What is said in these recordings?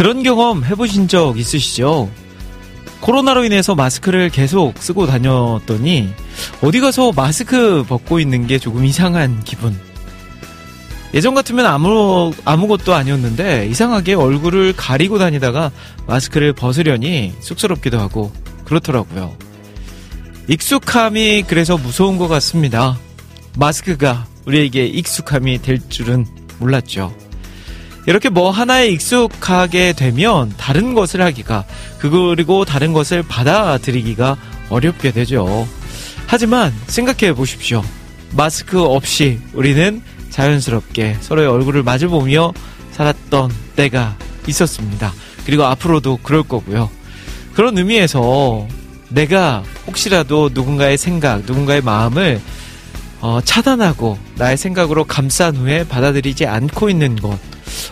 그런 경험 해보신 적 있으시죠? 코로나로 인해서 마스크를 계속 쓰고 다녔더니 어디 가서 마스크 벗고 있는 게 조금 이상한 기분. 예전 같으면 아무, 아무것도 아니었는데 이상하게 얼굴을 가리고 다니다가 마스크를 벗으려니 쑥스럽기도 하고 그렇더라고요. 익숙함이 그래서 무서운 것 같습니다. 마스크가 우리에게 익숙함이 될 줄은 몰랐죠. 이렇게 뭐 하나에 익숙하게 되면 다른 것을 하기가 그리고 다른 것을 받아들이기가 어렵게 되죠. 하지만 생각해 보십시오. 마스크 없이 우리는 자연스럽게 서로의 얼굴을 마주보며 살았던 때가 있었습니다. 그리고 앞으로도 그럴 거고요. 그런 의미에서 내가 혹시라도 누군가의 생각, 누군가의 마음을 어, 차단하고 나의 생각으로 감싼 후에 받아들이지 않고 있는 것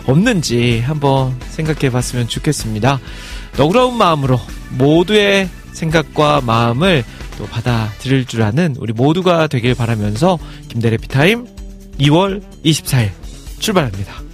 없는지 한번 생각해 봤으면 좋겠습니다. 너그러운 마음으로 모두의 생각과 마음을 또 받아들일 줄 아는 우리 모두가 되길 바라면서 김대래 피타임 2월 24일 출발합니다.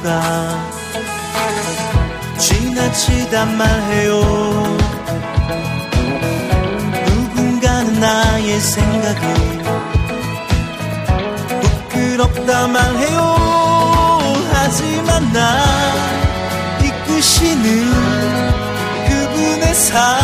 기도가 지나치다 말해요. 누군가는 나의 생각이 부끄럽다 말해요. 하지만 나 이끄시는 그분의 사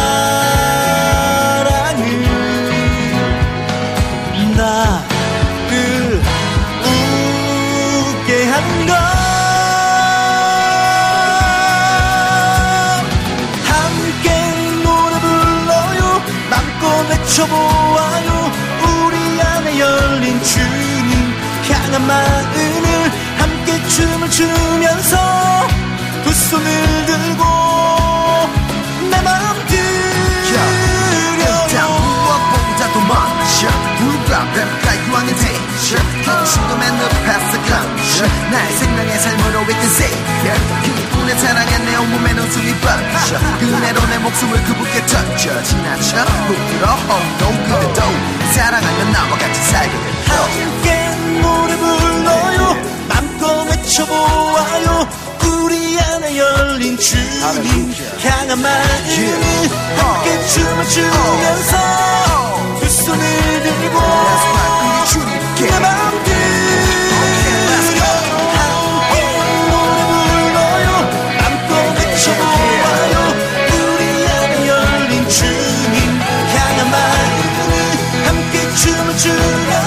마음을 함께 춤을 추면서 두 손을 들고 내 마음 드려요 무엇보다도 먼저 누가 뱀가이 왕의 대처 기침도 맨 늪에서 감춰 나의 생명의 삶으로 이끈 세계 내 사랑에 내 온몸에 웃음이 뻗쳐. 그대로 내 목숨을 그붓게 tou쳐 지나쳐. 부끄러 oh no 그대도 사랑하면 나와 같이 살게. 돼 함께 노래 불러요. 맘껏 외쳐보아요. 우리 안에 열린 주님 향한 마음이 함께 춤을 추면서 두 손을 들고 우리 주님께 내 열린 주님 향한 마음이 함께 춤을 추면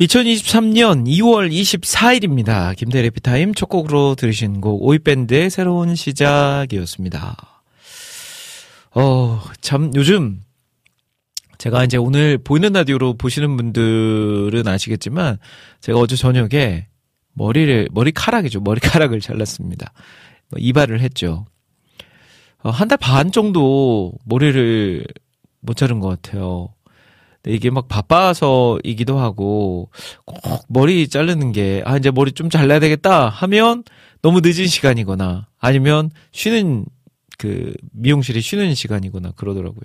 2023년 2월 24일입니다. 김대리 피타임 첫 곡으로 들으신 곡 오이밴드의 새로운 시작이었습니다. 어, 참 요즘 제가 이제 오늘 보이는 라디오로 보시는 분들은 아시겠지만 제가 어제 저녁에 머리를 머리카락이죠. 머리카락을 잘랐습니다. 뭐 이발을 했죠. 어, 한달 반 정도 머리를 못 자른 것 같아요. 근데 이게 막 바빠서이기도 하고 꼭 머리 자르는 게 아 이제 머리 좀 잘라야 되겠다 하면 너무 늦은 시간이거나 아니면 쉬는 그 미용실이 쉬는 시간이거나 그러더라고요.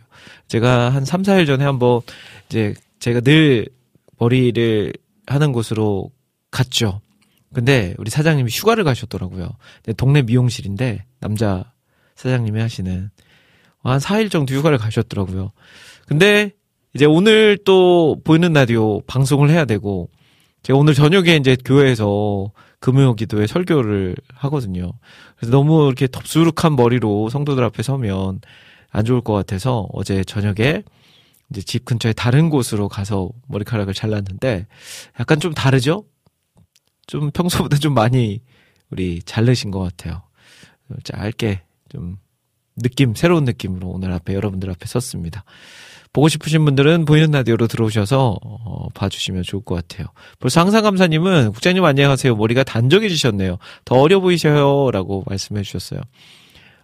제가 한 3, 4일 전에 한번 이제 제가 늘 머리를 하는 곳으로 갔죠. 근데 우리 사장님이 휴가를 가셨더라고요. 근데 동네 미용실인데 남자 사장님이 하시는 한 4일 정도 휴가를 가셨더라고요. 근데 이제 오늘 또 보이는 라디오 방송을 해야 되고 제가 오늘 저녁에 이제 교회에서 금요 기도회 설교를 하거든요. 그래서 너무 이렇게 덥수룩한 머리로 성도들 앞에 서면 안 좋을 것 같아서 어제 저녁에 이제 집 근처에 다른 곳으로 가서 머리카락을 잘랐는데 약간 좀 다르죠? 좀 평소보다 좀 많이 우리 자르신 것 같아요. 짧게 좀 느낌, 새로운 느낌으로 오늘 앞에 여러분들 앞에 섰습니다. 보고 싶으신 분들은 보이는 라디오로 들어오셔서 어, 봐주시면 좋을 것 같아요. 벌써 항상 감사님은 국장님 안녕하세요. 머리가 단정해지셨네요. 더 어려 보이셔요라고 말씀해 주셨어요.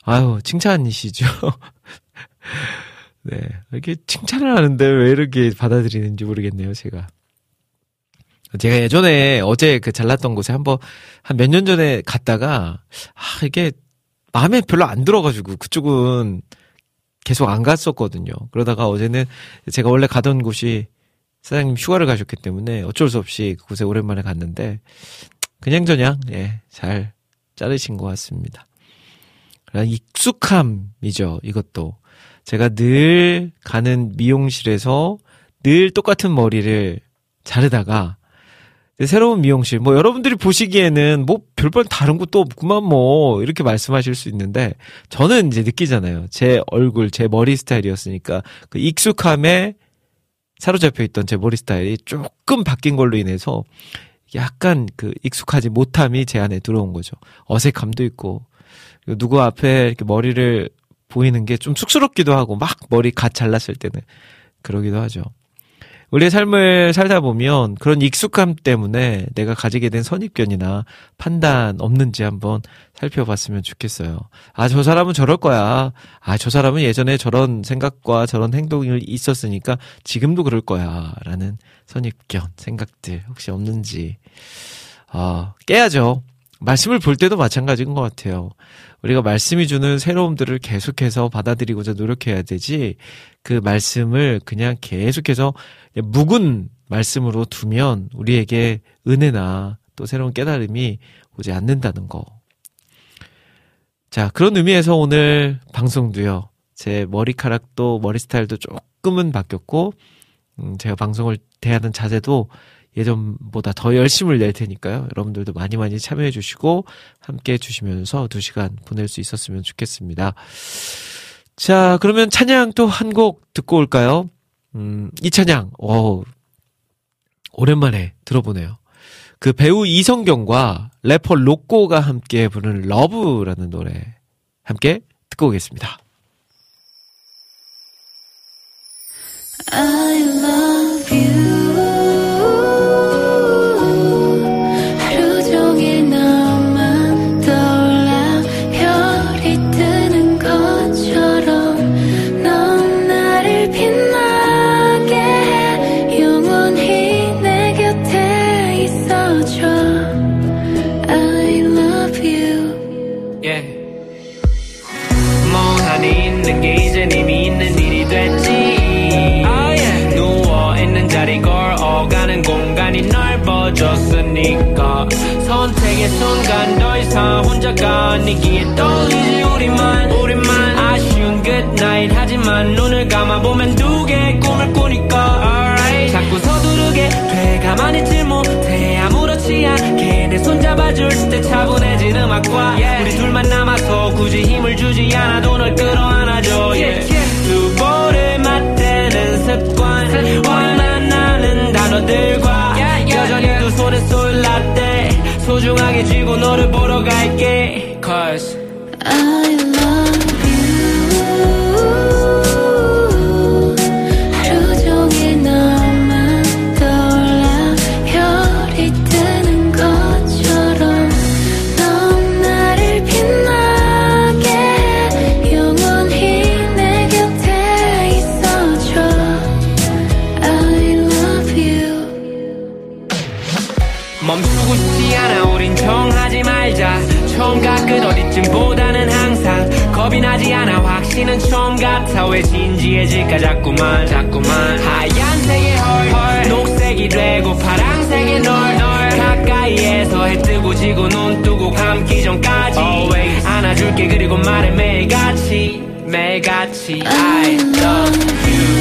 아유 칭찬이시죠. 네 이렇게 칭찬을 하는데 왜 이렇게 받아들이는지 모르겠네요. 제가 제가 예전에 어제 그 잘랐던 곳에 한번 한 몇 년 전에 갔다가 아 이게 마음에 별로 안 들어가지고 그쪽은 계속 안 갔었거든요. 그러다가 어제는 제가 원래 가던 곳이 사장님 휴가를 가셨기 때문에 어쩔 수 없이 그곳에 오랜만에 갔는데 그냥저냥 예, 잘 자르신 것 같습니다. 익숙함이죠. 이것도 제가 늘 가는 미용실에서 늘 똑같은 머리를 자르다가 새로운 미용실, 뭐 여러분들이 보시기에는 뭐 별반 다른 것도 없구만 뭐 이렇게 말씀하실 수 있는데 저는 이제 느끼잖아요. 제 얼굴, 제 머리 스타일이었으니까 그 익숙함에 사로잡혀 있던 제 머리 스타일이 조금 바뀐 걸로 인해서 약간 그 익숙하지 못함이 제 안에 들어온 거죠. 어색함도 있고 누구 앞에 이렇게 머리를 보이는 게 좀 쑥스럽기도 하고 막 머리 갓 잘랐을 때는 그러기도 하죠. 우리의 삶을 살다 보면 그런 익숙함 때문에 내가 가지게 된 선입견이나 판단 없는지 한번 살펴봤으면 좋겠어요. 아, 저 사람은 저럴 거야. 아, 저 사람은 예전에 저런 생각과 저런 행동이 있었으니까 지금도 그럴 거야. 라는 선입견, 생각들 혹시 없는지, 아, 깨야죠. 말씀을 볼 때도 마찬가지인 것 같아요. 우리가 말씀이 주는 새로움들을 계속해서 받아들이고자 노력해야 되지, 그 말씀을 그냥 계속해서 묵은 말씀으로 두면 우리에게 은혜나 또 새로운 깨달음이 오지 않는다는 거. 자, 그런 의미에서 오늘 방송도요. 제 머리카락도 머리 스타일도 조금은 바뀌었고, 음, 제가 방송을 대하는 자세도 예전보다 더 열심을 낼 테니까요. 여러분들도 많이 많이 참여해 주시고 함께 해 주시면서 두 시간 보낼 수 있었으면 좋겠습니다. 자, 그러면 찬양 또 한 곡 듣고 올까요? 음, 이 찬양, 어 오랜만에 들어보네요. 그 배우 이성경과 래퍼 로꼬가 함께 부르는 러브라는 노래 함께 듣고 오겠습니다. I love you 선택의 순간 더 이상 혼자가 아니기에 떨리지 우리만. 우리만 아쉬운 good 하지만 눈을 감아보면 두 개의 꿈을 꾸니까 alright. 자꾸 서두르게 돼 가만히 있질 못해. 아무렇지 않게 내 손잡아줄 때 차분해진 음악과 우리 둘만 남아서 굳이 힘을 주지 않아도 널 끌어안아줘 yeah. 두 볼을 맞대는 습관. 원만하는 단어들과 소중하게 쥐고 너를 보러 갈게. Cause I love 왜 진지해질까 자꾸만 자꾸만. 하얀색의 헐 녹색이 되고 파랑색의 널 가까이에서 해 뜨고 지고 눈 뜨고 감기 전까지. 안아줄게 그리고 말해 매일같이 매일같이. I love 하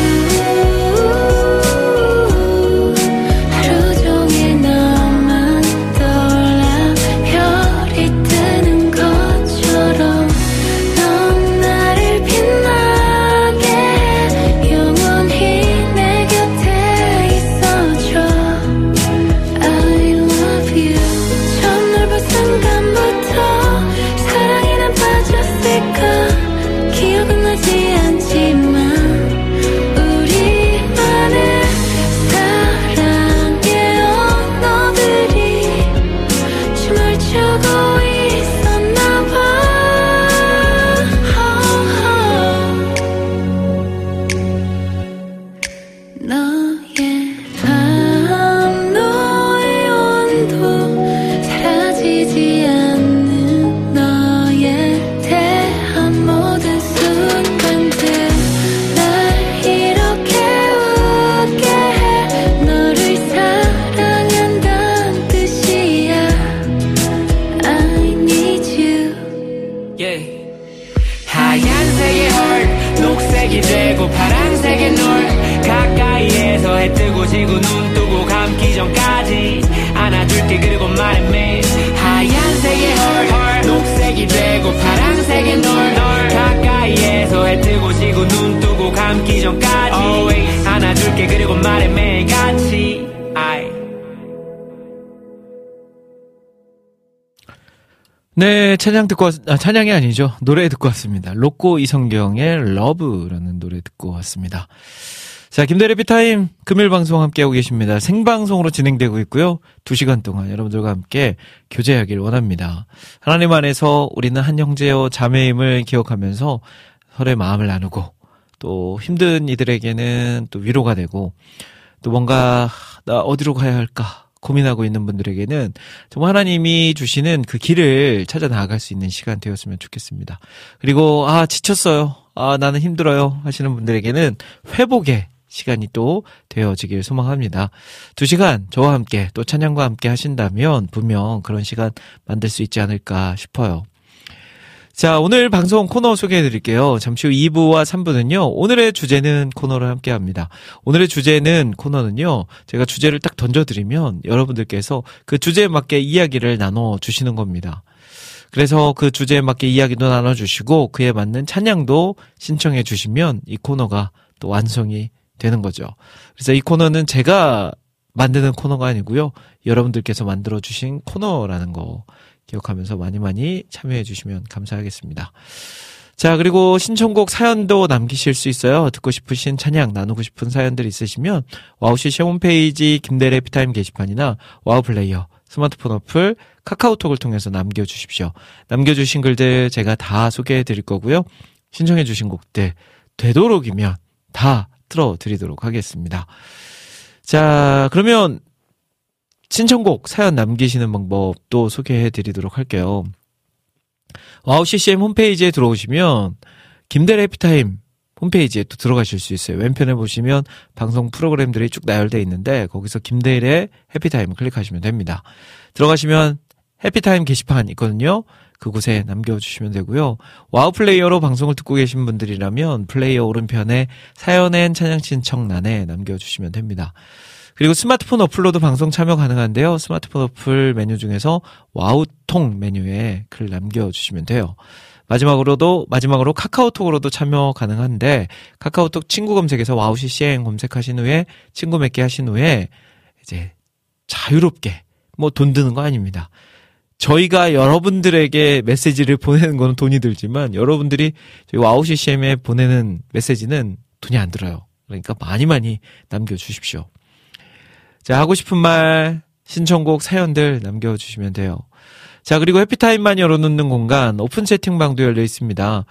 그리고 말해 매일같이 I 네, 찬양 듣고 왔, 아, 찬양이 아니죠. 노래 듣고 왔습니다. 로꼬 이성경의 Love라는 노래 듣고 왔습니다. 자, 김대일의 해피타임 금요일 방송 함께하고 계십니다. 생방송으로 진행되고 있고요. 두 시간 동안 여러분들과 함께 교제하길 원합니다. 하나님 안에서 우리는 한 형제요 자매임을 기억하면서 서로의 마음을 나누고 또 힘든 이들에게는 또 위로가 되고 또 뭔가 나 어디로 가야 할까 고민하고 있는 분들에게는 정말 하나님이 주시는 그 길을 찾아 나아갈 수 있는 시간 되었으면 좋겠습니다. 그리고 아 지쳤어요. 아 나는 힘들어요 하시는 분들에게는 회복의 시간이 또 되어지길 소망합니다. 두 시간 저와 함께 또 찬양과 함께 하신다면 분명 그런 시간 만들 수 있지 않을까 싶어요. 자, 오늘 방송 코너 소개해 드릴게요. 잠시 후 2부와 3부는요, 오늘의 주제는 코너를 함께 합니다. 오늘의 주제는 코너는요, 제가 주제를 딱 던져드리면 여러분들께서 그 주제에 맞게 이야기를 나눠 주시는 겁니다. 그래서 그 주제에 맞게 이야기도 나눠주시고, 그에 맞는 찬양도 신청해 주시면 이 코너가 또 완성이 되는 거죠. 그래서 이 코너는 제가 만드는 코너가 아니고요. 여러분들께서 만들어 주신 코너라는 거 기억하면서 많이 많이 참여해 주시면 감사하겠습니다. 자, 그리고 신청곡 사연도 남기실 수 있어요. 듣고 싶으신 찬양, 나누고 싶은 사연들 있으시면 와우CCM 홈페이지 김대일의 해피타임 게시판이나 와우 플레이어, 스마트폰 어플, 카카오톡을 통해서 남겨주십시오. 남겨주신 글들 제가 다 소개해 드릴 거고요. 신청해 주신 곡들 되도록이면 다 틀어드리도록 하겠습니다. 자, 그러면 신청곡 사연 남기시는 방법도 소개해 드리도록 할게요. 와우 CCM 홈페이지에 들어오시면 김대일의 해피타임 홈페이지에 또 들어가실 수 있어요. 왼편에 보시면 방송 프로그램들이 쭉 나열되어 있는데 거기서 김대일의 해피타임 클릭하시면 됩니다. 들어가시면 해피타임 게시판 있거든요. 그곳에 남겨주시면 되고요. 와우 플레이어로 방송을 듣고 계신 분들이라면 플레이어 오른편에 사연 and 찬양 신청란에 남겨주시면 됩니다. 그리고 스마트폰 어플로도 방송 참여 가능한데요. 스마트폰 어플 메뉴 중에서 와우통 메뉴에 글 남겨주시면 돼요. 마지막으로도 마지막으로 카카오톡으로도 참여 가능한데 카카오톡 친구 검색에서 와우 CCM 검색하신 후에 친구 맺기 하신 후에 이제 자유롭게 뭐 돈 드는 거 아닙니다. 저희가 여러분들에게 메시지를 보내는 거는 돈이 들지만 여러분들이 저희 와우 CCM에 보내는 메시지는 돈이 안 들어요. 그러니까 많이 많이 남겨 주십시오. 자, 하고 싶은 말, 신청곡 사연들 남겨주시면 돼요. 자, 그리고 해피타임만 열어놓는 공간, 오픈 채팅방도 열려 있습니다.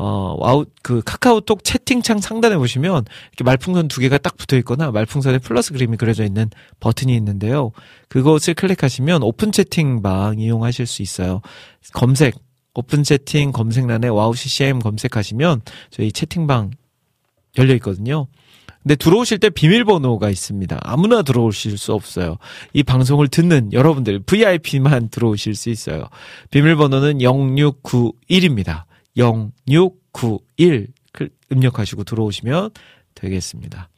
어, 와우, 그 카카오톡 채팅창 상단에 보시면 이렇게 말풍선 두 개가 딱 붙어 있거나 말풍선에 플러스 그림이 그려져 있는 버튼이 있는데요. 그것을 클릭하시면 오픈 채팅방 이용하실 수 있어요. 검색, 오픈 채팅 검색란에 와우 CCM 검색하시면 저희 채팅방 열려 있거든요. 근데 들어오실 때 비밀번호가 있습니다. 아무나 들어오실 수 없어요. 이 방송을 듣는 여러분들, VIP만 들어오실 수 있어요. 비밀번호는 0691입니다. 0691 입력하시고 들어오시면 되겠습니다.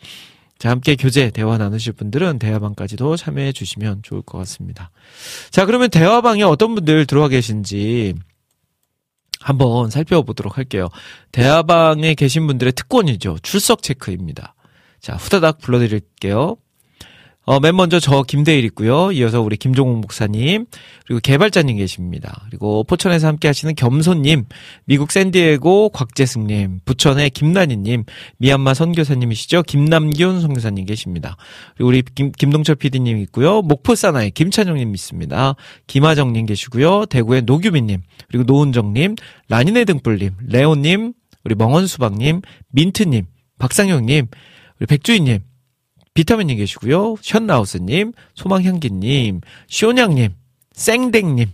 자, 함께 교재, 대화 나누실 분들은 대화방까지도 참여해 주시면 좋을 것 같습니다. 자, 그러면 대화방에 어떤 분들 들어와 계신지 한번 살펴보도록 할게요. 대화방에 계신 분들의 특권이죠. 출석 체크입니다. 자, 후다닥 불러드릴게요. 어, 맨 먼저 저 김대일 있고요. 이어서 우리 김종욱 목사님, 그리고 개발자님 계십니다. 그리고 포천에서 함께 하시는 겸손님, 미국 샌디에고 곽재승님, 부천의 김난희님, 미얀마 선교사님이시죠. 김남균 선교사님 계십니다. 그리고 우리 김, 김동철 PD님 있고요. 목포 사나이 김찬영님 있습니다. 김하정님 계시고요. 대구의 노규민님, 그리고 노은정님, 라니네 등불님, 레오님, 우리 멍원수박님, 민트님, 박상영님, 우리 백주희님, 비타민님 계시고요. 션나우스님, 소망향기님, 쇼냥님, 쌩댕님,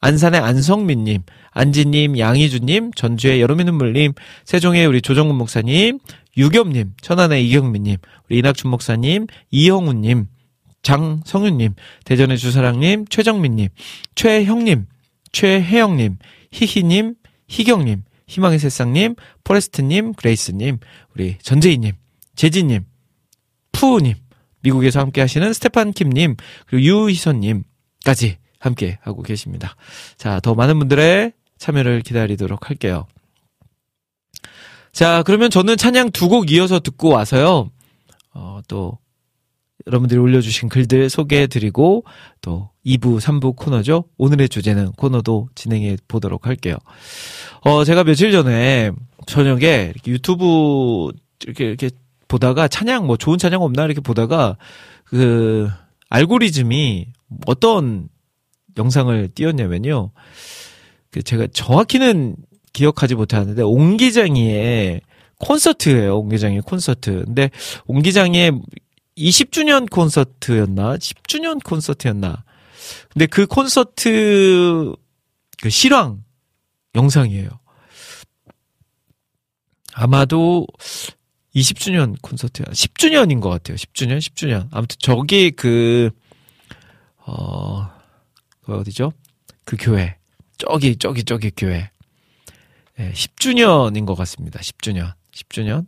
안산의 안성민님, 안지님, 양희주님, 전주의 여름의 눈물님, 세종의 우리 조정근 목사님, 유겸님, 천안의 이경민님, 우리 이낙춘 목사님, 이영우님, 장성윤님, 대전의 주사랑님, 최정민님, 최형님, 최혜영님, 희희님, 희경님, 희망의 새싹님, 포레스트님, 그레이스님, 우리 전재희님, 재진님, 푸우님, 미국에서 함께 하시는 스테판 킴님, 그리고 유희선님까지 함께 하고 계십니다. 자, 더 많은 분들의 참여를 기다리도록 할게요. 자, 그러면 저는 찬양 두 곡 이어서 듣고 와서요, 어, 또, 여러분들이 올려주신 글들 소개해드리고, 또, 2부, 3부 코너죠. 오늘의 주제는 코너도 진행해 보도록 할게요. 어, 제가 며칠 전에 저녁에 이렇게 유튜브 이렇게, 이렇게 보다가 찬양 뭐 좋은 찬양 없나 이렇게 보다가 그 알고리즘이 어떤 영상을 띄웠냐면요. 그 제가 정확히는 기억하지 못하는데 옹기장이의 콘서트예요. 옹기장의 콘서트. 근데 옹기장의 20주년 콘서트였나? 10주년 콘서트였나? 근데 그 콘서트 그 실황 영상이에요. 아마도 20주년 콘서트야. 10주년인 것 같아요. 10주년, 10주년. 아무튼 저기 그, 어, 그 어디죠? 그 교회. 저기, 저기, 저기 교회. 예, 10주년인 것 같습니다. 10주년. 10주년?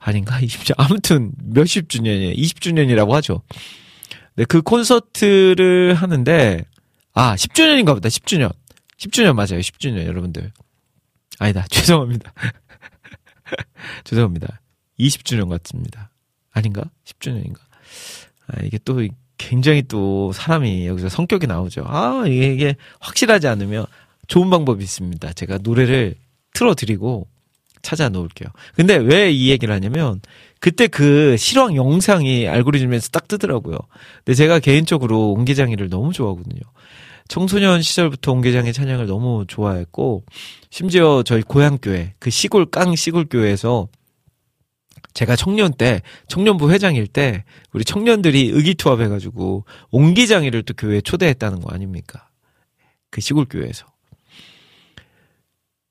아닌가? 20주년. 아무튼 몇십 주년이에요. 20주년이라고 하죠. 네, 그 콘서트를 하는데, 아, 10주년인가 보다. 10주년. 10주년 맞아요. 10주년, 여러분들. 아니다. 죄송합니다. 죄송합니다. 20주년 같습니다. 아닌가? 10주년인가? 아, 이게 또 굉장히 또 사람이 여기서 성격이 나오죠. 아, 이게, 이게 확실하지 않으면 좋은 방법이 있습니다. 제가 노래를 틀어드리고 찾아 놓을게요. 근데 왜 이 얘기를 하냐면 그때 그 실황 영상이 알고리즘에서 딱 뜨더라고요. 근데 제가 개인적으로 옹기장이를 너무 좋아하거든요. 청소년 시절부터 옹기장의 찬양을 너무 좋아했고 심지어 저희 고향교회 그 시골 깡 시골 교회에서 제가 청년 때 청년부 회장일 때 우리 청년들이 의기투합해가지고 옹기장이를 또 교회에 초대했다는 거 아닙니까? 그 시골 교회에서.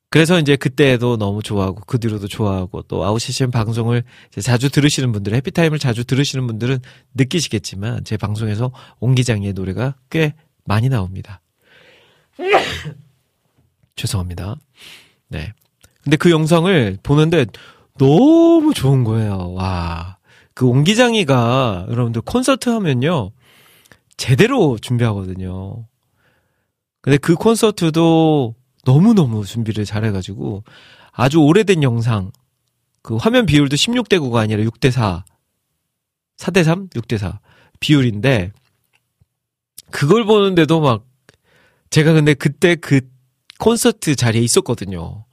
그래서 이제 그때도 너무 좋아하고 그 뒤로도 좋아하고 또 아웃 CCM 방송을 자주 들으시는 분들, 해피타임을 자주 들으시는 분들은 느끼시겠지만 제 방송에서 옹기장이의 노래가 꽤 많이 나옵니다. 죄송합니다. 네. 근데 그 영상을 보는데 너무 좋은 거예요. 와. 그 옹기장이가 여러분들 콘서트 하면요. 제대로 준비하거든요. 근데 그 콘서트도 너무너무 준비를 잘해가지고 아주 오래된 영상 그 화면 비율도 16대 9가 아니라 6대 4 4대 3 6대 4 비율인데 그걸 보는데도 막 제가 근데 그때 그 콘서트 자리에 있었거든요.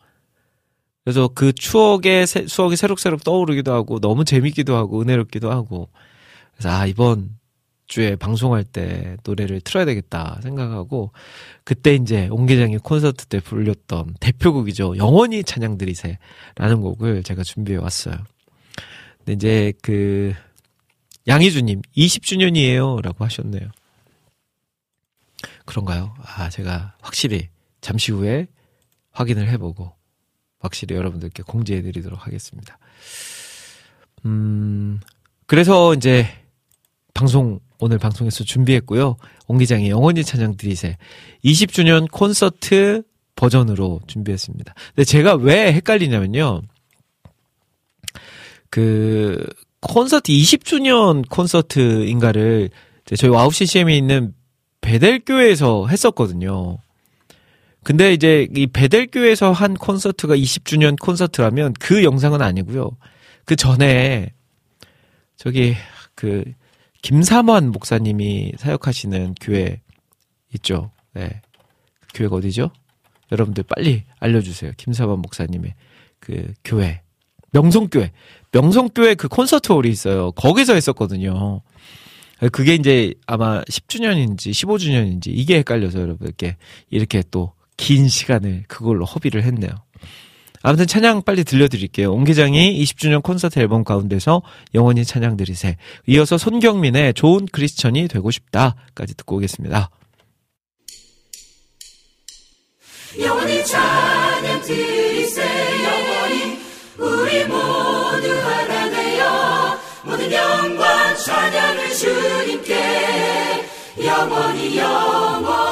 그래서 그 추억의 새, 추억이 새록새록 떠오르기도 하고 너무 재밌기도 하고 은혜롭기도 하고 그래서 아 이번 주에 방송할 때 노래를 틀어야 되겠다 생각하고 그때 이제 옹기장이 콘서트 때 불렸던 대표곡이죠. 영원히 찬양 드리세라는 곡을 제가 준비해 왔어요. 근데 이제 그 양희주님 20주년이에요라고 하셨네요. 그런가요? 아 제가 확실히 잠시 후에 확인을 해보고 확실히 여러분들께 공지해 드리도록 하겠습니다. 음 그래서 이제 방송 오늘 방송에서 준비했고요. 옹기장의 영원히 찬양 드리세 20주년 콘서트 버전으로 준비했습니다. 근데 제가 왜 헷갈리냐면요. 그 콘서트 20주년 콘서트인가를 저희 와우 CCM에 있는 베델교회에서 했었거든요. 근데 이제 이 베델교회에서 한 콘서트가 20주년 콘서트라면 그 영상은 아니고요. 그 전에 저기 그 김삼환 목사님이 사역하시는 교회 있죠. 네. 그 교회가 어디죠? 여러분들 빨리 알려주세요. 김삼환 목사님의 그 교회. 명성교회. 명성교회 그 콘서트 홀이 있어요. 거기서 했었거든요. 그게 이제 아마 10주년인지 15주년인지 이게 헷갈려서 여러분께 이렇게 또 긴 시간을 그걸로 허비를 했네요. 아무튼 찬양 빨리 들려드릴게요. 옹기장이 20주년 콘서트 앨범 가운데서 영원히 찬양 드리세. 이어서 손경민의 좋은 크리스천이 되고 싶다까지 듣고 오겠습니다. 영원히 찬양 드리세 영원히 우리 모두 하나 되어 모든 영광 찬양을 주님께 영원히 영원히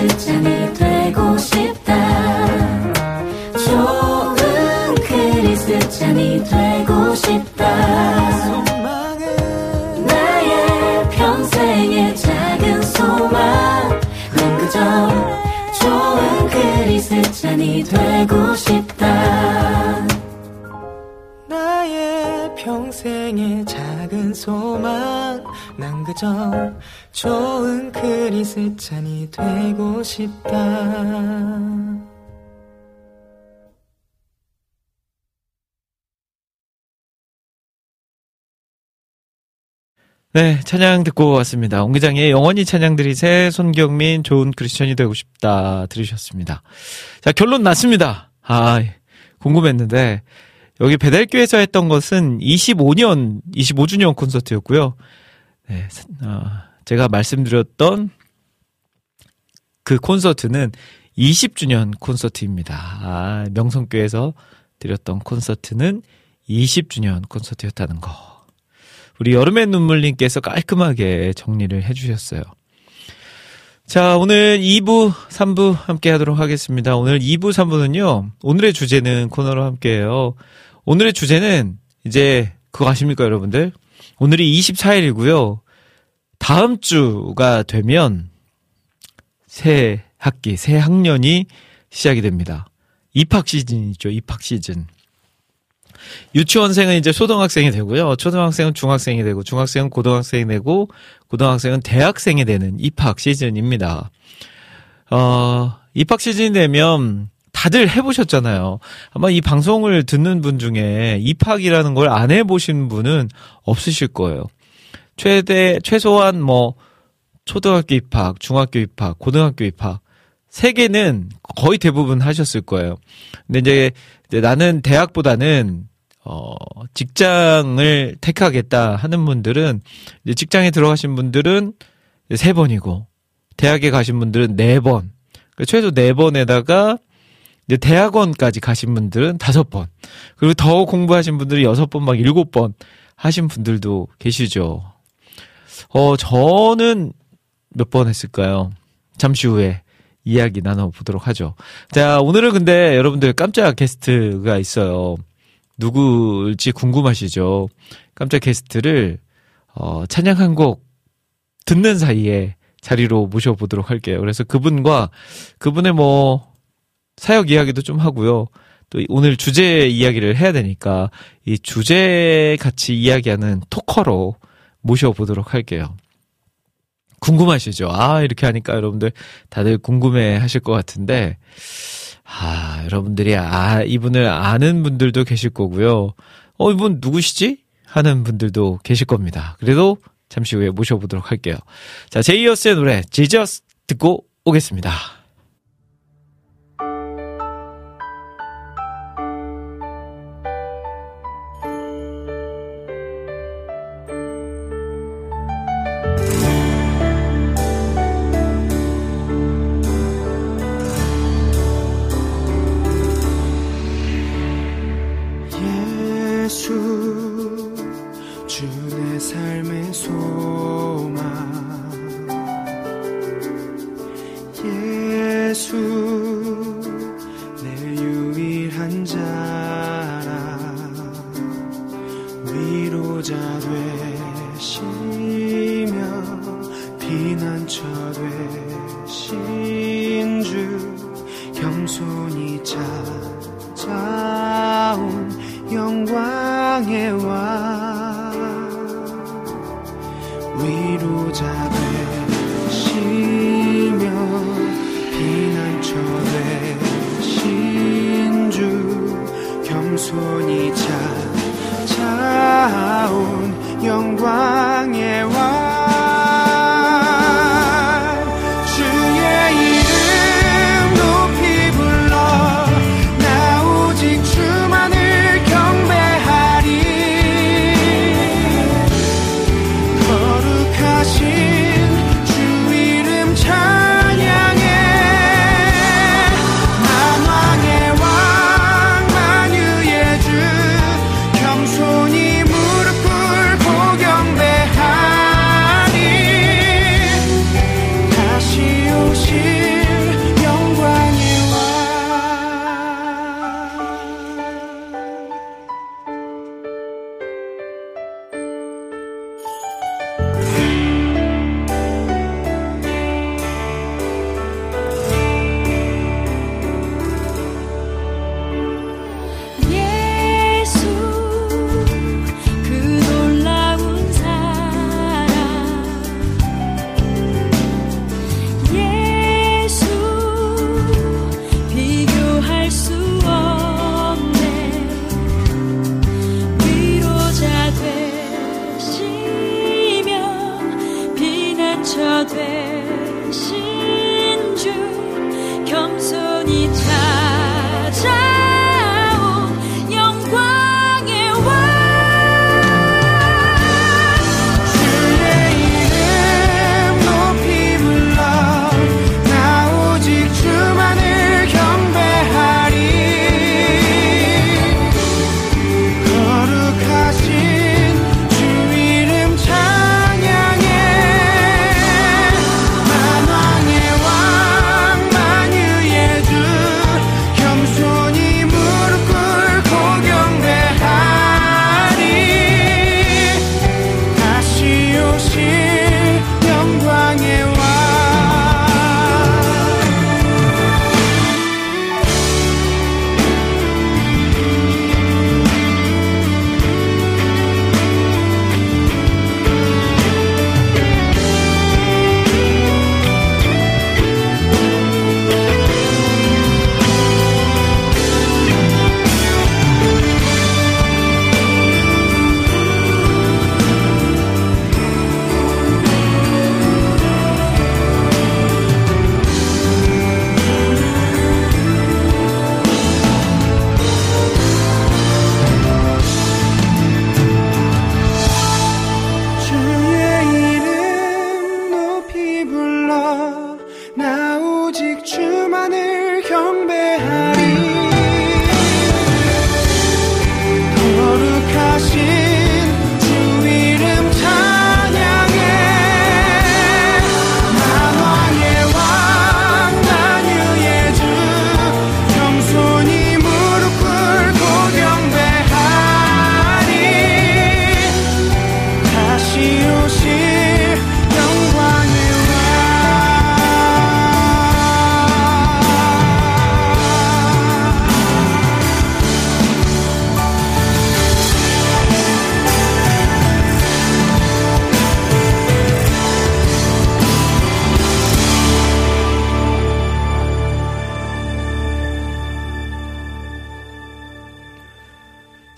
크리스찬이 되고 싶다. 좋은 크리스찬이 되고 싶다. 나의 평생의 작은 소망은 그저 좋은 크리스찬이 되고 싶다. 나의 평생의 작은 소망. 난 그저 좋은 크리스찬이 되고 싶다 네, 찬양 듣고 왔습니다. 옹기장의 영원히 찬양 드리세 손경민 좋은 크리스천이 되고 싶다 들으셨습니다. 자, 결론 났습니다. 아, 궁금했는데 여기 배달교에서 했던 것은 25년 25주년 콘서트였고요. 네, 어, 제가 말씀드렸던 그 콘서트는 20주년 콘서트입니다. 아, 명성교에서 드렸던 콘서트는 20주년 콘서트였다는 거. 우리 여름의 눈물님께서 깔끔하게 정리를 해주셨어요. 자, 오늘 2부, 3부 함께 하도록 하겠습니다. 오늘 2부, 3부는요, 오늘의 주제는 코너로 함께 해요. 오늘의 주제는 이제 그거 아십니까, 여러분들? 오늘이 24일이고요. 다음 주가 되면 새 학기, 새 학년이 시작이 됩니다. 입학 시즌이죠, 입학 시즌. 유치원생은 이제 초등학생이 되고요. 초등학생은 중학생이 되고, 중학생은 고등학생이 되고, 고등학생은 대학생이 되는 입학 시즌입니다. 어, 입학 시즌이 되면 다들 해보셨잖아요. 아마 이 방송을 듣는 분 중에 입학이라는 걸 안 해보신 분은 없으실 거예요. 최대, 최소한 뭐, 초등학교 입학, 중학교 입학, 고등학교 입학, 세 개는 거의 대부분 하셨을 거예요. 근데 이제, 이제 나는 대학보다는 어, 직장을 택하겠다 하는 분들은 이제 직장에 들어가신 분들은 세 번이고 대학에 가신 분들은 네 번. 그러니까 최소 네 번에다가 이제 대학원까지 가신 분들은 다섯 번. 그리고 더 공부하신 분들은 여섯 번, 막 일곱 번 하신 분들도 계시죠. 어, 저는 몇 번 했을까요? 잠시 후에 이야기 나눠보도록 하죠. 자, 오늘은 근데 여러분들 깜짝 게스트가 있어요. 누구일지 궁금하시죠? 깜짝 게스트를, 어, 찬양 한 곡 듣는 사이에 자리로 모셔보도록 할게요. 그래서 그분과 그분의 뭐, 사역 이야기도 좀 하고요. 또 오늘 주제 이야기를 해야 되니까 이 주제 같이 이야기하는 토커로 모셔보도록 할게요. 궁금하시죠? 아, 이렇게 하니까 여러분들 다들 궁금해 하실 것 같은데, 아, 여러분들이 아, 이분을 아는 분들도 계실 거고요. 어, 이분 누구시지? 하는 분들도 계실 겁니다. 그래도 잠시 후에 모셔보도록 할게요. 자, 제이어스의 노래, 지저스 듣고 오겠습니다. 예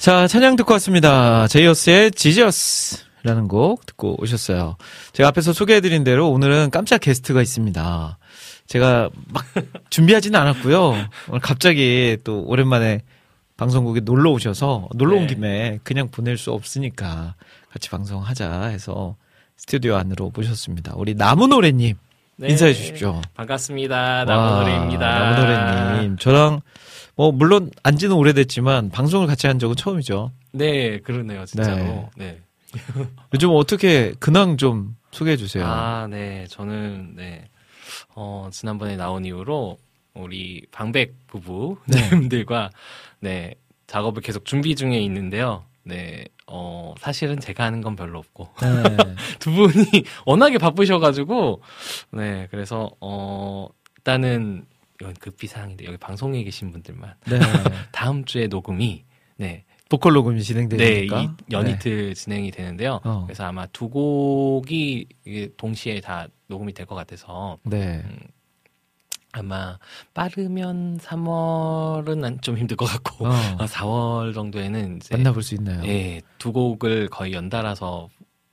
자, 찬양 듣고 왔습니다. 제이어스의 지저스 라는 곡 듣고 오셨어요. 제가 앞에서 소개해드린 대로 오늘은 깜짝 게스트가 있습니다. 제가 막 준비하지는 않았고요. 오늘 갑자기 또 오랜만에 방송국에 놀러 오셔서 놀러 온 네. 김에 그냥 보낼 수 없으니까 같이 방송하자 해서 스튜디오 안으로 모셨습니다. 우리 나무노래님 네. 인사해 주십시오. 반갑습니다. 와, 나무노래입니다. 나무노래님. 저랑 뭐 물론 안지는 오래됐지만 방송을 같이 한 적은 처음이죠. 네, 그러네요, 진짜로. 네. 요즘 어떻게 근황 좀 소개해 주세요. 아, 네. 저는 네. 어, 지난번에 나온 이후로 우리 방백 부부님들과 네. 작업을 계속 준비 중에 있는데요. 네. 어, 사실은 제가 하는 건 별로 없고 네. 두 분이 워낙에 바쁘셔가지고 네. 그래서 어, 일단은 이건 급비 사항인데 여기 방송에 계신 분들만 네. 다음 주에 녹음이 네. 보컬 녹음이 네, 진행되니까. 이 연이틀 진행이 되는데요. 어. 그래서 아마 두 곡이 동시에 다 녹음이 될 것 같아서 네. 아마 빠르면 3월은 좀 힘들 것 같고 어. 어, 4월 정도에는 이제 만나볼 수 있나요? 예, 두 곡을 거의 연달아서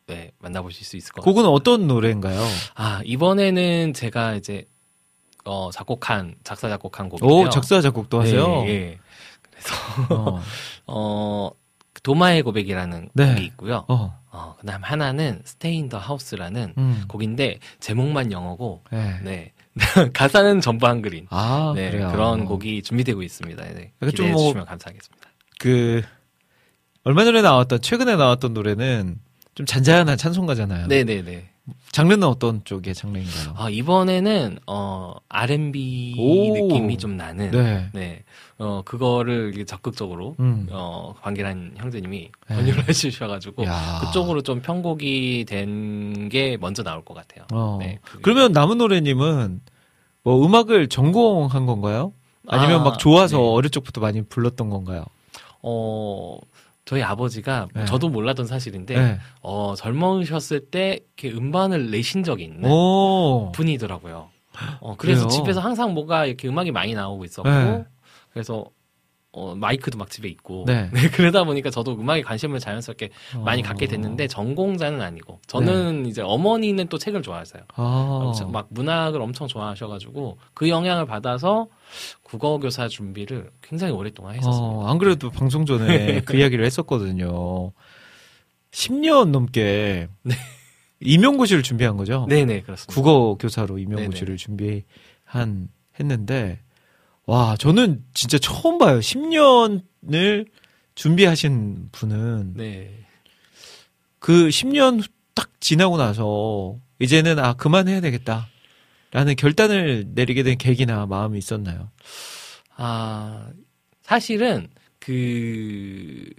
네, 만나보실 수 있을 것 같아요. 곡은 어떤 노래인가요? 아, 이번에는 제가 이제 어, 작곡한 작사 작곡한 곡인데요. 오, 작사 작곡도 하세요? 네, 예. 그래서 어. 어, 도마의 고백이라는 네. 곡이 있고요. 어. 어, 그다음 하나는 in the House라는 음. 곡인데 제목만 영어고 네. 네. 가사는 전부 한글인. 아, 네, 그래요. 그런 곡이 준비되고 있습니다. 네. 좀 기대해 뭐- 주시면 감사하겠습니다. 그 얼마 전에 나왔던 최근에 나왔던 노래는 좀 잔잔한 찬송가잖아요. 네, 네, 네. 장르는 어떤 쪽의 장르인가요? 아, 이번에는 어 R&B 오. 느낌이 좀 나는 네. 네. 어 그거를 적극적으로 음. 어 관계란 형제님이 네. 권유를 해 주셔-가지고 야. 그쪽으로 좀 편곡이 된 게 먼저 나올 것 같아요. 어. 네, 그러면 남은 노래 님은 뭐 음악을 전공한 건가요? 아니면 아, 막 좋아서 네. 어릴 적부터 많이 불렀던 건가요? 어 저희 아버지가 네. 저도 몰랐던 사실인데 네. 어 젊으셨을 때 이렇게 음반을 내신 적이 있는 오. 분이더라고요. 어, 그래서 그래요? 집에서 항상 뭐가 이렇게 음악이 많이 나오고 있었고, 네. 그래서 어, 마이크도 막 집에 있고, 네. 그러다 보니까 저도 음악에 관심을 자연스럽게 많이 어. 갖게 됐는데 전공자는 아니고, 저는 이제 어머니는 또 책을 좋아하세요. 네. 아. 막 문학을 엄청 좋아하셔가지고 그 영향을 받아서 국어 교사 준비를 굉장히 오랫동안 했었습니다. 어, 안 그래도 방송 전에 그 이야기를 했었거든요. 10년 넘게 임용고시를 준비한 거죠. 네네 그렇습니다. 국어 교사로 임용고시를. 준비한 했는데 와 저는 진짜 처음 봐요. 10년을 준비하신 분은 네. 그 10년 딱 지나고 나서 이제는 아 그만해야 되겠다 라는 결단을 내리게 된 계기나 마음이 있었나요? 아, 사실은 그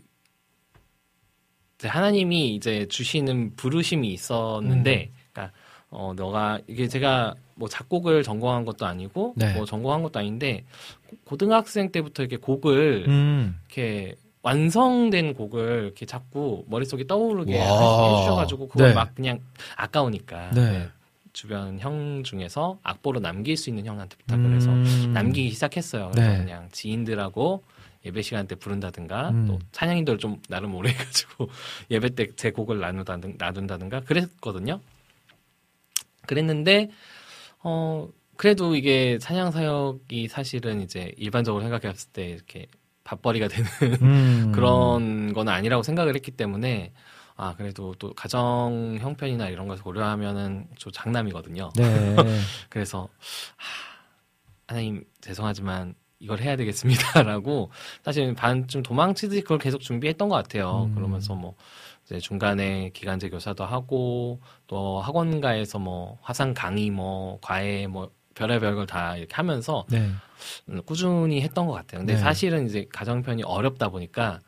하나님이 이제 주시는 부르심이 있었는데, 그러니까 어 너가 이게 제가 뭐 작곡을 전공한 것도 아니고 네. 뭐 전공한 것도 아닌데 고- 고등학생 때부터 이렇게 곡을 음. 이렇게 완성된 곡을 이렇게 자꾸 머릿속에 떠오르게 와. 해주셔가지고 그걸 네. 막 그냥 아까우니까 네. 네. 주변 형 중에서 악보로 남길 수 있는 형한테 부탁을 해서 음. 남기기 시작했어요. 그래서 네. 그냥 지인들하고 예배 시간 때 부른다든가 음. 또 찬양인들 좀 나름 오래 해가지고 예배 때 제 곡을 나누다든, 나눈다든가 그랬거든요. 그랬는데 어 그래도 이게 찬양 사역이 사실은 이제 일반적으로 생각했을 때 이렇게 밥벌이가 되는 음. 그런 건 아니라고 생각을 했기 때문에 아 그래도 또 가정 형편이나 이런 것을 고려하면은 좀 장남이거든요. 네. 그래서 하, 하나님 죄송하지만 이걸 해야 되겠습니다라고 사실 반쯤 도망치듯이 그걸 계속 준비했던 것 같아요. 음. 그러면서 뭐 이제 중간에 기간제 교사도 하고 또 학원가에서 뭐 화상 강의 뭐 과외 뭐 별의별 걸 다 이렇게 하면서 네. 음, 꾸준히 했던 것 같아요. 근데 네. 사실은 이제 가정편이 어렵다 보니까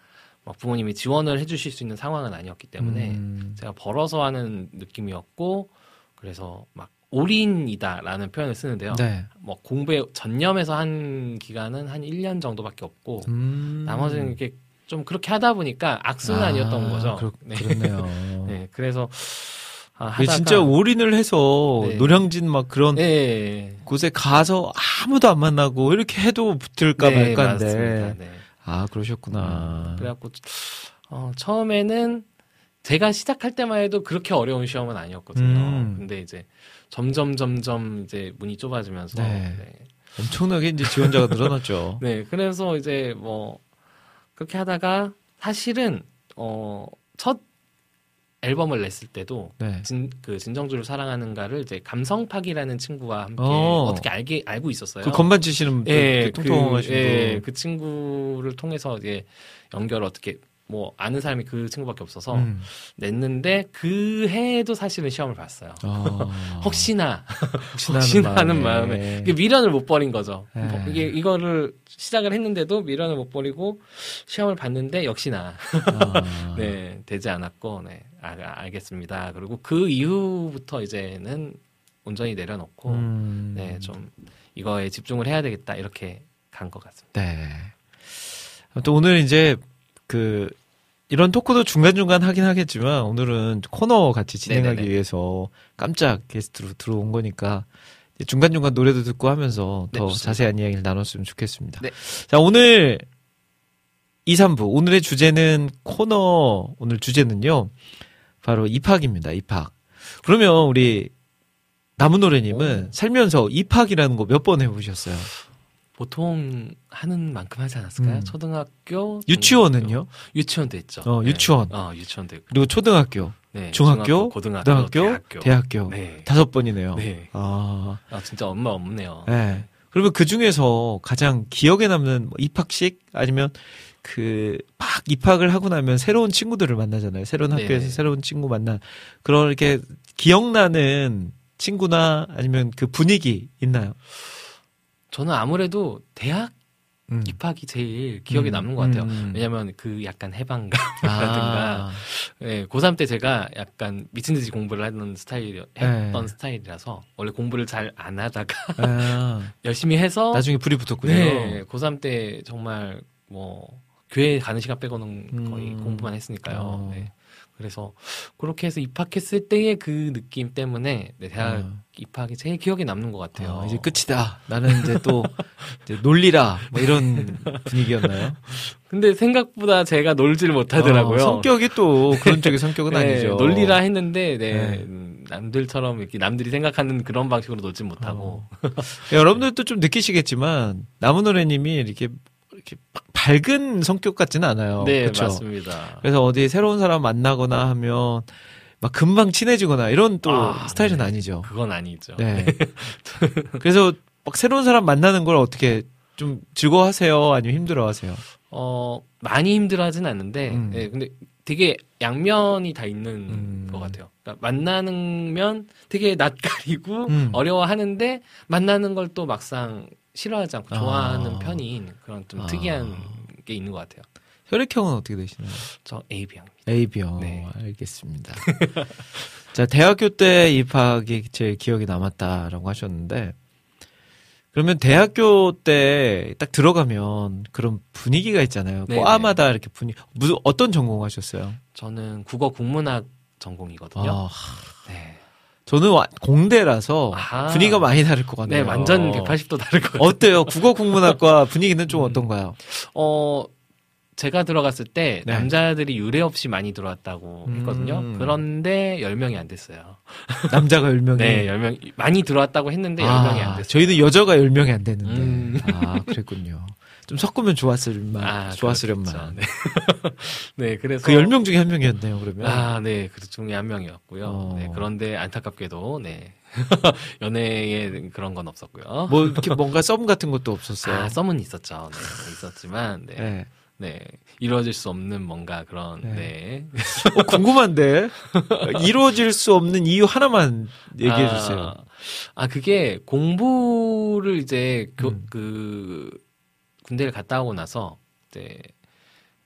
막 부모님이 지원을 해주실 수 있는 상황은 아니었기 때문에 음. 제가 벌어서 하는 느낌이었고 그래서 막 올인이다라는 표현을 쓰는데요. 네. 뭐 공부에 전념해서 한 기간은 한 1년 정도밖에 없고 음. 나머지는 이렇게 좀 그렇게 하다 보니까 악순환이었던 아, 거죠. 그렇, 네. 그렇네요. 네, 그래서 아, 하다가 진짜 올인을 해서 네. 노량진 막 그런 네, 곳에 가서 아무도 안 만나고 이렇게 해도 붙을까 네, 말까인데. 네. 아, 그러셨구나. 그래갖고 어, 처음에는 제가 시작할 때만 해도 그렇게 어려운 시험은 아니었거든요. 음. 근데 이제 점점 점점 이제 문이 좁아지면서 네. 네. 엄청나게 이제 지원자가 늘어났죠. 네, 그래서 이제 뭐 그렇게 하다가 사실은 어, 첫 앨범을 냈을 때도 네. 진, 그 진정주를 사랑하는가를 이제 감성팍이라는 친구와 함께 어. 어. 떻게 알게 알고 있었어요. 그 건반 치시는 분, 예, 그 통통하신 예, 분. 그 친구를 통해서 이제 연결 어떻게 뭐 아는 사람이 그 친구밖에 없어서 음. 냈는데 그 해에도 사실은 시험을 봤어요. 아. 혹시나 혹시나, 혹시나 하는 마음에. 마음에 이게 미련을 못 버린 거죠. 네. 뭐 이게 이거를 시작을 했는데도 미련을 못 버리고 시험을 봤는데 역시나 아. 네 되지 않았고 네 아, 알겠습니다. 그리고 그 이후부터 이제는 온전히 내려놓고 음. 네좀 이거에 집중을 해야 되겠다 이렇게 간 것 같습니다. 네. 또 오늘 이제 그 이런 토크도 중간중간 하긴 하겠지만 오늘은 코너 같이 진행하기 네네네. 위해서 깜짝 게스트로 들어온 거니까 중간중간 노래도 듣고 하면서 네, 더 좋습니다. 자세한 이야기를 나눴으면 좋겠습니다. 네. 자, 오늘 2, 3부 오늘의 주제는 코너 오늘 주제는요. 바로 입학입니다. 입학. 그러면 우리 나무노래님은 살면서 입학이라는 거 몇 번 해보셨어요? 보통 하는 만큼 하지 않았을까요? 음. 초등학교, 유치원은요? 중학교. 유치원도 했죠. 어, 유치원. 어, 유치원도 있고. 그리고 초등학교, 네, 중학교, 고등학교, 고등학교, 대학교. 대학교. 네. 다섯 번이네요. 네. 아, 아, 진짜 엄마 없네요. 네. 그러면 그 중에서 가장 기억에 남는 뭐 입학식 아니면 그 막 입학을 하고 나면 새로운 친구들을 만나잖아요. 새로운 네네. 학교에서 새로운 친구 만나 그렇게 기억나는 친구나 아니면 그 분위기 있나요? 저는 아무래도 대학 음. 입학이 제일 기억에 음, 남는 것 같아요. 음. 왜냐면 그 약간 해방감이라든가, 아, 예, 고3 때 제가 약간 미친 듯이 공부를 하는 스타일, 했던 네. 스타일이라서, 원래 공부를 잘 안 하다가 아, 열심히 해서, 나중에 불이 붙었군요. 네, 고3 때 정말 뭐, 교회 가는 시간 빼고는 거의 음. 공부만 했으니까요. 어. 네. 그래서 그렇게 해서 입학했을 때의 그 느낌 때문에 네, 대학 아. 입학이 제일 기억에 남는 것 같아요. 아, 이제 끝이다. 나는 이제 또 이제 놀리라 뭐 이런 분위기였나요? 근데 생각보다 제가 놀지를 못하더라고요. 어, 성격이 또 그런 쪽의 성격은 네, 아니죠. 놀리라 했는데 네, 네. 음, 남들처럼 이렇게 남들이 생각하는 그런 방식으로 놀지 못하고 예, 여러분들도 좀 느끼시겠지만 나무노래님이 이렇게 이렇게 막 밝은 성격 같지는 않아요. 네 그쵸? 맞습니다. 그래서 어디 새로운 사람 만나거나 하면 막 금방 친해지거나 이런 또 아, 스타일은 네. 아니죠. 그건 아니죠. 네. 그래서 막 새로운 사람 만나는 걸 어떻게 좀 즐거워하세요? 아니면 힘들어하세요? 어 많이 힘들어하진 않는데 음. 네, 근데 되게 양면이 다 있는 음. 것 같아요. 그러니까 만나는 면 되게 낯가리고 음. 어려워하는데 만나는 걸 또 막상 싫어하지 않고 좋아하는 아. 편인 그런 좀 아. 특이한 게 있는 것 같아요. 혈액형은 어떻게 되시나요? 저 AB형입니다. A병. 네. 알겠습니다. 자, 대학교 때 입학이 제일 기억에 남았다라고 하셨는데, 그러면 대학교 때 딱 들어가면 그런 분위기가 있잖아요. 네네. 과마다 이렇게 분위기, 무슨, 어떤 전공 하셨어요? 저는 국어 국문학 전공이거든요. 아, 네. 저는 와- 공대라서 아하. 분위기가 많이 다를 것 같네요. 네, 완전 180도 다를 것 같아요. 어때요? 국어 국문학과 분위기는 좀 음. 어떤가요? 어, 제가 들어갔을 때 네. 남자들이 유례 없이 많이 들어왔다고 음. 했거든요. 그런데 10명이 안 됐어요. 남자가 10명이. 네, 10명 많이 들어왔다고 했는데 10명이 안 됐어요. 저희는 여자가 10명이 안 됐는데. 음. 아, 그랬군요. 좀 섞으면 좋았을만, 아, 좋았으련만. 네. 네, 그래서 그 10명 중에 한 명이었네요, 그러면. 아, 네, 그 중에 한 명이었고요. 어. 네, 그런데 안타깝게도 네. 연애에 그런 건 없었고요. 뭐, 이렇게 뭔가 썸 같은 것도 없었어요. 아, 썸은 있었죠. 네, 있었지만 네. 네. 네. 이루어질 수 없는 뭔가 그런 네. 네. 어, 궁금한데. 이루어질 수 없는 이유 하나만 얘기해 아, 주세요. 아, 그게 공부를 이제 교, 음. 그 군대를 갔다 오고 나서 이제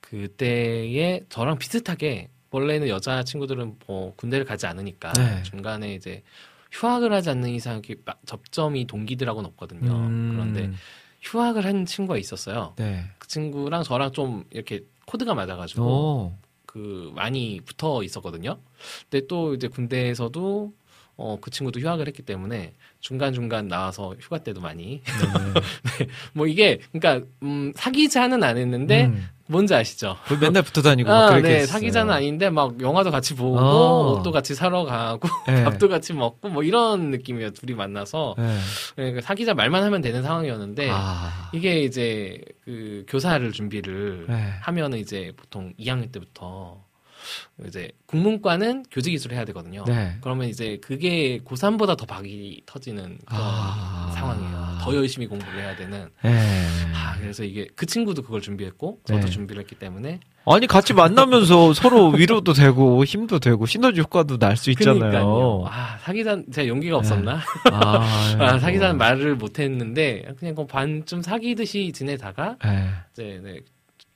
그때에 저랑 비슷하게 원래는 여자 친구들은 뭐 군대를 가지 않으니까 네. 중간에 이제 휴학을 하지 않는 이상 접점이 동기들하고는 없거든요. 음, 그런데 휴학을 한 친구가 있었어요. 네. 그 친구랑 저랑 좀 이렇게 코드가 맞아가지고 오. 그 많이 붙어 있었거든요. 근데 또 이제 군대에서도 어, 그 친구도 휴학을 했기 때문에 중간중간 나와서 휴가 때도 많이. 네. 뭐 이게, 그러니까, 음, 사귀자는 안 했는데, 음. 뭔지 아시죠? 그 맨날 붙어 다니고 막 아, 그렇게 네, 했어요. 사귀자는 아닌데, 막 영화도 같이 보고, 어. 옷도 같이 사러 가고, 네. 밥도 같이 먹고, 뭐 이런 느낌이에요. 둘이 만나서. 네. 그러니까 사귀자 말만 하면 되는 상황이었는데, 아. 이게 이제 그 교사를 준비를 네. 하면은 이제 보통 2학년 때부터 이제 국문과는 교직 이수를 해야 되거든요. 네. 그러면 이제 그게 고3보다 더 박이 터지는 그런 아. 상황이에요. 더 열심히 공부를 해야 되는. 네. 아, 그래서 이게 그 친구도 그걸 준비했고 저도 네. 준비를 했기 때문에 아니 같이 만나면서 서로 위로도 되고 힘도 되고 시너지 효과도 날 수 있잖아요. 그러니까요. 아, 사귀자 제가 용기가 없었나? 아, 아, 사귀자는 말을 못 했는데 그냥 그 반쯤 사귀듯이 지내다가 네. 이제 네,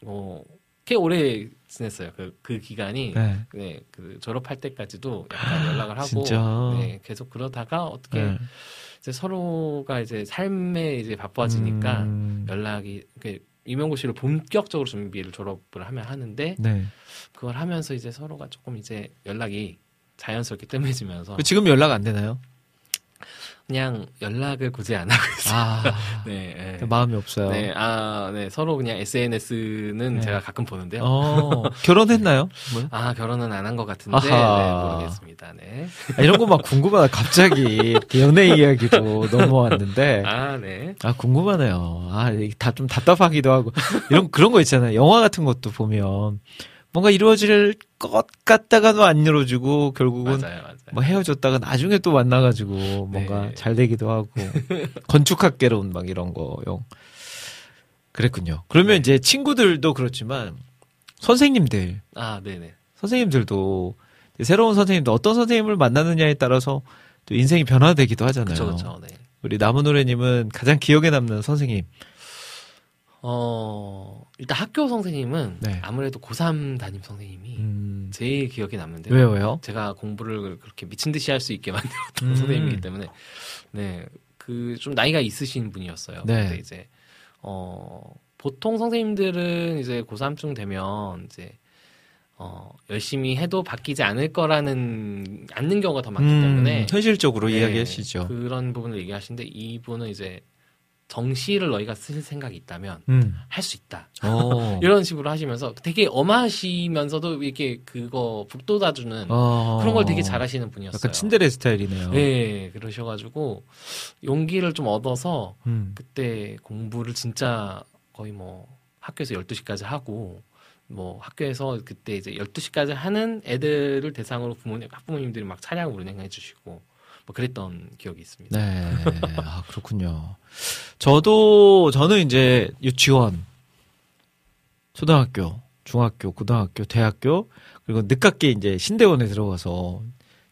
뭐, 꽤 오래 지냈어요. 그, 그 기간이. 네. 네, 그 졸업할 때까지도 약간 연락을 하고. 네, 계속 그러다가 어떻게 네. 이제 서로가 이제 삶에 이제 바빠지니까 음, 연락이, 그 임용고시를 본격적으로 준비를 졸업을 하면 하는데 네. 그걸 하면서 이제 서로가 조금 이제 연락이 자연스럽게 뜸해지면서 그 지금 연락 안 되나요? 그냥 연락을 굳이 안 하고 있어요. 아, 네, 네. 마음이 없어요. 네, 아, 네, 서로 그냥 SNS는 네. 제가 가끔 보는데요. 어, 결혼했나요? 뭐? 아, 결혼은 안 한 것 같은데. 네, 모르겠습니다. 네. 아, 이런 거 막 궁금하다. 갑자기 연애 이야기로 넘어왔는데. 아, 네. 아, 궁금하네요. 아, 다 좀 답답하기도 하고. 이런, 그런 거 있잖아요. 영화 같은 것도 보면 뭔가 이루어질 것 같다가도 안 이루어지고 결국은 맞아요, 맞아요. 뭐 헤어졌다가 나중에 또 만나가지고 뭔가 네. 잘 되기도 하고 건축학개론 막 이런 거요. 그랬군요. 그러면 네. 이제 친구들도 그렇지만 선생님들, 아, 네네. 선생님들도 새로운 선생님도 어떤 선생님을 만나느냐에 따라서 또 인생이 변화되기도 하잖아요. 그쵸, 그쵸, 네. 우리 나무노래님은 가장 기억에 남는 선생님. 어, 일단 학교 선생님은 네. 아무래도 고3 담임 선생님이 음, 제일 기억에 남는데요. 왜요, 왜요? 제가 공부를 그렇게 미친 듯이 할 수 있게 만들었던 음. 선생님이기 때문에, 네. 그, 좀 나이가 있으신 분이었어요. 네. 근데 이제, 어, 보통 선생님들은 이제 고3쯤 되면 이제, 어, 열심히 해도 바뀌지 않을 거라는, 않는 경우가 더 많기 때문에. 음, 현실적으로 네, 이야기하시죠. 그런 부분을 얘기하시는데 이분은 이제 정시를 너희가 쓸 생각이 있다면 음. 할수 있다. 어. 이런 식으로 하시면서 되게 엄하시면서도 이렇게 그거 북돋아주는 어. 그런 걸 되게 잘하시는 분이었어요. 약간 친데레 스타일이네요. 네, 그러셔가지고 용기를 좀 얻어서 음. 그때 공부를 진짜 거의 뭐 학교에서 12시까지 하고 뭐 학교에서 그때 이제 12시까지 하는 애들을 대상으로 부모님, 학부모님들이 막 차량을 운행해 주시고 뭐 그랬던 기억이 있습니다. 네. 아, 그렇군요. 저도, 저는 이제 유치원, 초등학교, 중학교, 고등학교, 대학교, 그리고 늦깎이 이제 신대원에 들어가서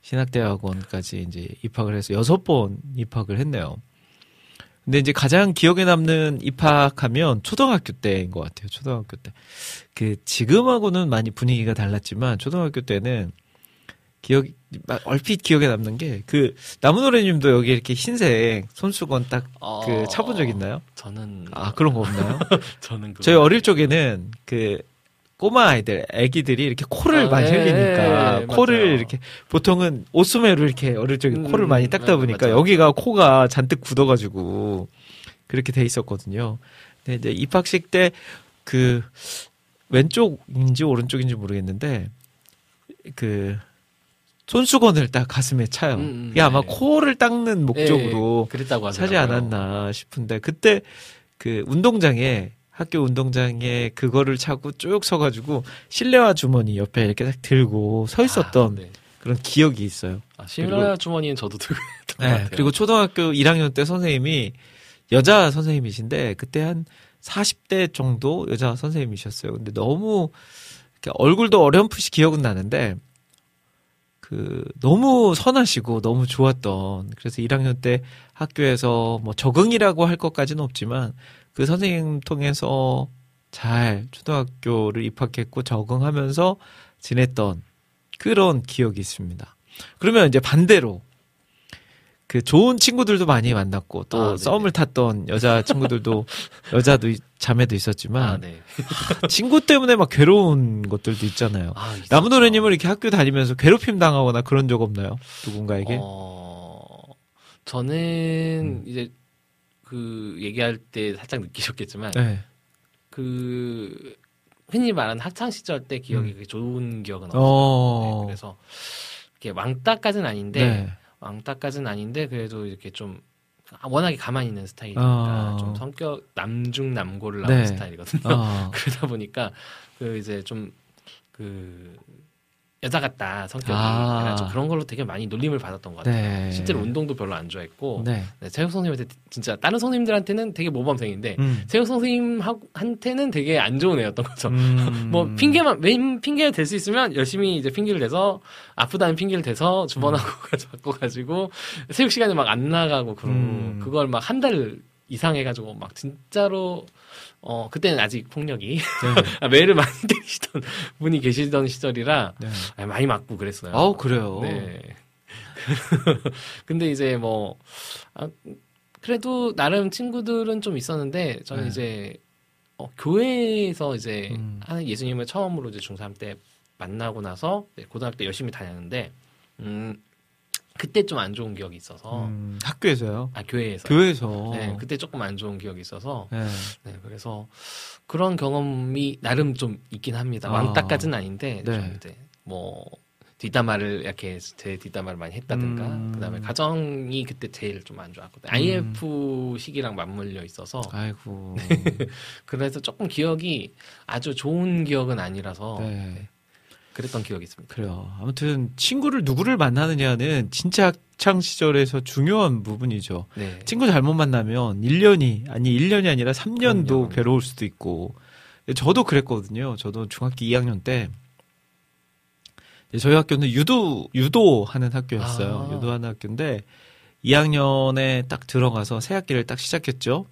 신학대학원까지 이제 입학을 해서 여섯 번 입학을 했네요. 근데 이제 가장 기억에 남는 입학하면 초등학교 때인 것 같아요. 초등학교 때. 그 지금하고는 많이 분위기가 달랐지만 초등학교 때는 기억 막 얼핏 기억에 남는 게 그 나무노래님도 여기 이렇게 흰색 손수건 딱그 어, 차본 적 있나요? 저는 아 그런 거 없나요? 저는 그거 저희 어릴 적에는 그 꼬마 아이들, 애기들이 이렇게 코를 아, 많이 네, 흘리니까 네, 코를 맞아요. 이렇게 보통은 옷소매로 이렇게 어릴 적에 음, 코를 많이 닦다 맞- 보니까 맞죠. 여기가 코가 잔뜩 굳어가지고 그렇게 돼 있었거든요. 근데 이제 입학식 때 그 왼쪽인지 오른쪽인지 모르겠는데 그 손수건을 딱 가슴에 차요. 음, 음, 이게 아마 네. 코를 닦는 목적으로 예, 그랬다고. 사지 않았나 싶은데 그때 그 운동장에 학교 운동장에 그거를 차고 쭉 서가지고 실내화 주머니 옆에 이렇게 딱 들고 서 있었던 아, 네. 그런 기억이 있어요. 아, 실내화 주머니는 저도 들고 있던 것 네, 같아요. 그리고 초등학교 1학년 때 선생님이 여자 선생님이신데 그때 한 40대 정도 여자 선생님이셨어요. 근데 너무 얼굴도 어렴풋이 기억은 나는데 그 너무 선하시고 너무 좋았던 그래서 1학년 때 학교에서 뭐 적응이라고 할 것까지는 없지만 그 선생님 통해서 잘 초등학교를 입학했고 적응하면서 지냈던 그런 기억이 있습니다. 그러면 이제 반대로 그 좋은 친구들도 많이 만났고 또 아. 썸을 탔던 여자 친구들도 여자도 있- 자매도 아, 있었지만 네. 친구 때문에 막 괴로운 것들도 있잖아요. 아. 나무노래님은 이렇게 학교 다니면서 괴롭힘 당하거나 그런 적 없나요? 누군가에게? 어, 저는 음. 이제 그 얘기할 때 살짝 느끼셨겠지만 네. 그 흔히 말하는 학창 시절 때 기억이 음. 좋은 기억은 없어요. 어. 네, 그래서 이렇게 왕따까지는 아닌데 네. 왕따까지는 아닌데 그래도 이렇게 좀 워낙에 가만히 있는 스타일이니까 어. 좀 성격 남중 남고를 나오는 네. 스타일이거든요. 어. 그러다 보니까 그 이제 좀그 여자 같다 성격이 아. 그런 걸로 되게 많이 놀림을 받았던 것 같아요. 네. 실제로 운동도 별로 안 좋아했고 네. 네, 체육 선생님한테 진짜 다른 선생님들한테는 되게 모범생인데 음. 체육 선생님한테는 되게 안 좋은 애였던 거죠. 음. 뭐 핑계만 웬 핑계가 될수 있으면 열심히 이제 핑계를 대서 아프다는 핑계를 대서 주번하고 바꿔 가지고 체육 시간에 막 안 나가고 그러고 음. 그걸 막 한 달 이상 해가지고 막 진짜로 어 그때는 아직 폭력이 네. 매를 많이 때리시던 분이 계시던 시절이라 네. 아, 많이 맞고 그랬어요. 아우 그래요. 네. 근데 이제 뭐 아, 그래도 나름 친구들은 좀 있었는데 저는 네. 이제 어, 교회에서 이제 음. 하는 예수님을 처음으로 이제 중3 때 만나고 나서 고등학교 때 열심히 다녔는데 음 그때 좀 안 좋은 기억이 있어서 음, 학교에서요. 아 교회에서 교회에서. 네 그때 조금 안 좋은 기억이 있어서 네. 네 그래서 그런 경험이 나름 좀 있긴 합니다 아. 왕따까지는 아닌데 네. 좀 이제 뭐 뒷담화를 이렇게 제 뒷담화를 많이 했다든가 음. 그다음에 가정이 그때 제일 좀 안 좋았거든요 IF 시기랑 맞물려 있어서 아이고. 그래서 조금 기억이 아주 좋은 기억은 아니라서 네. 그랬던 기억이 있습니다 그래요. 아무튼 친구를 누구를 만나느냐는 진짜 학창 시절에서 중요한 부분이죠. 네 친구 잘못 만나면 1년이 아니 1년이 아니라 3년도 그럼요. 괴로울 수도 있고. 저도 그랬거든요. 저도 중학교 2학년 때 저희 학교는 유도 유도 하는 학교였어요. 아. 유도하는 학교인데 2학년에 딱 들어가서 새 학기를 딱 시작했죠.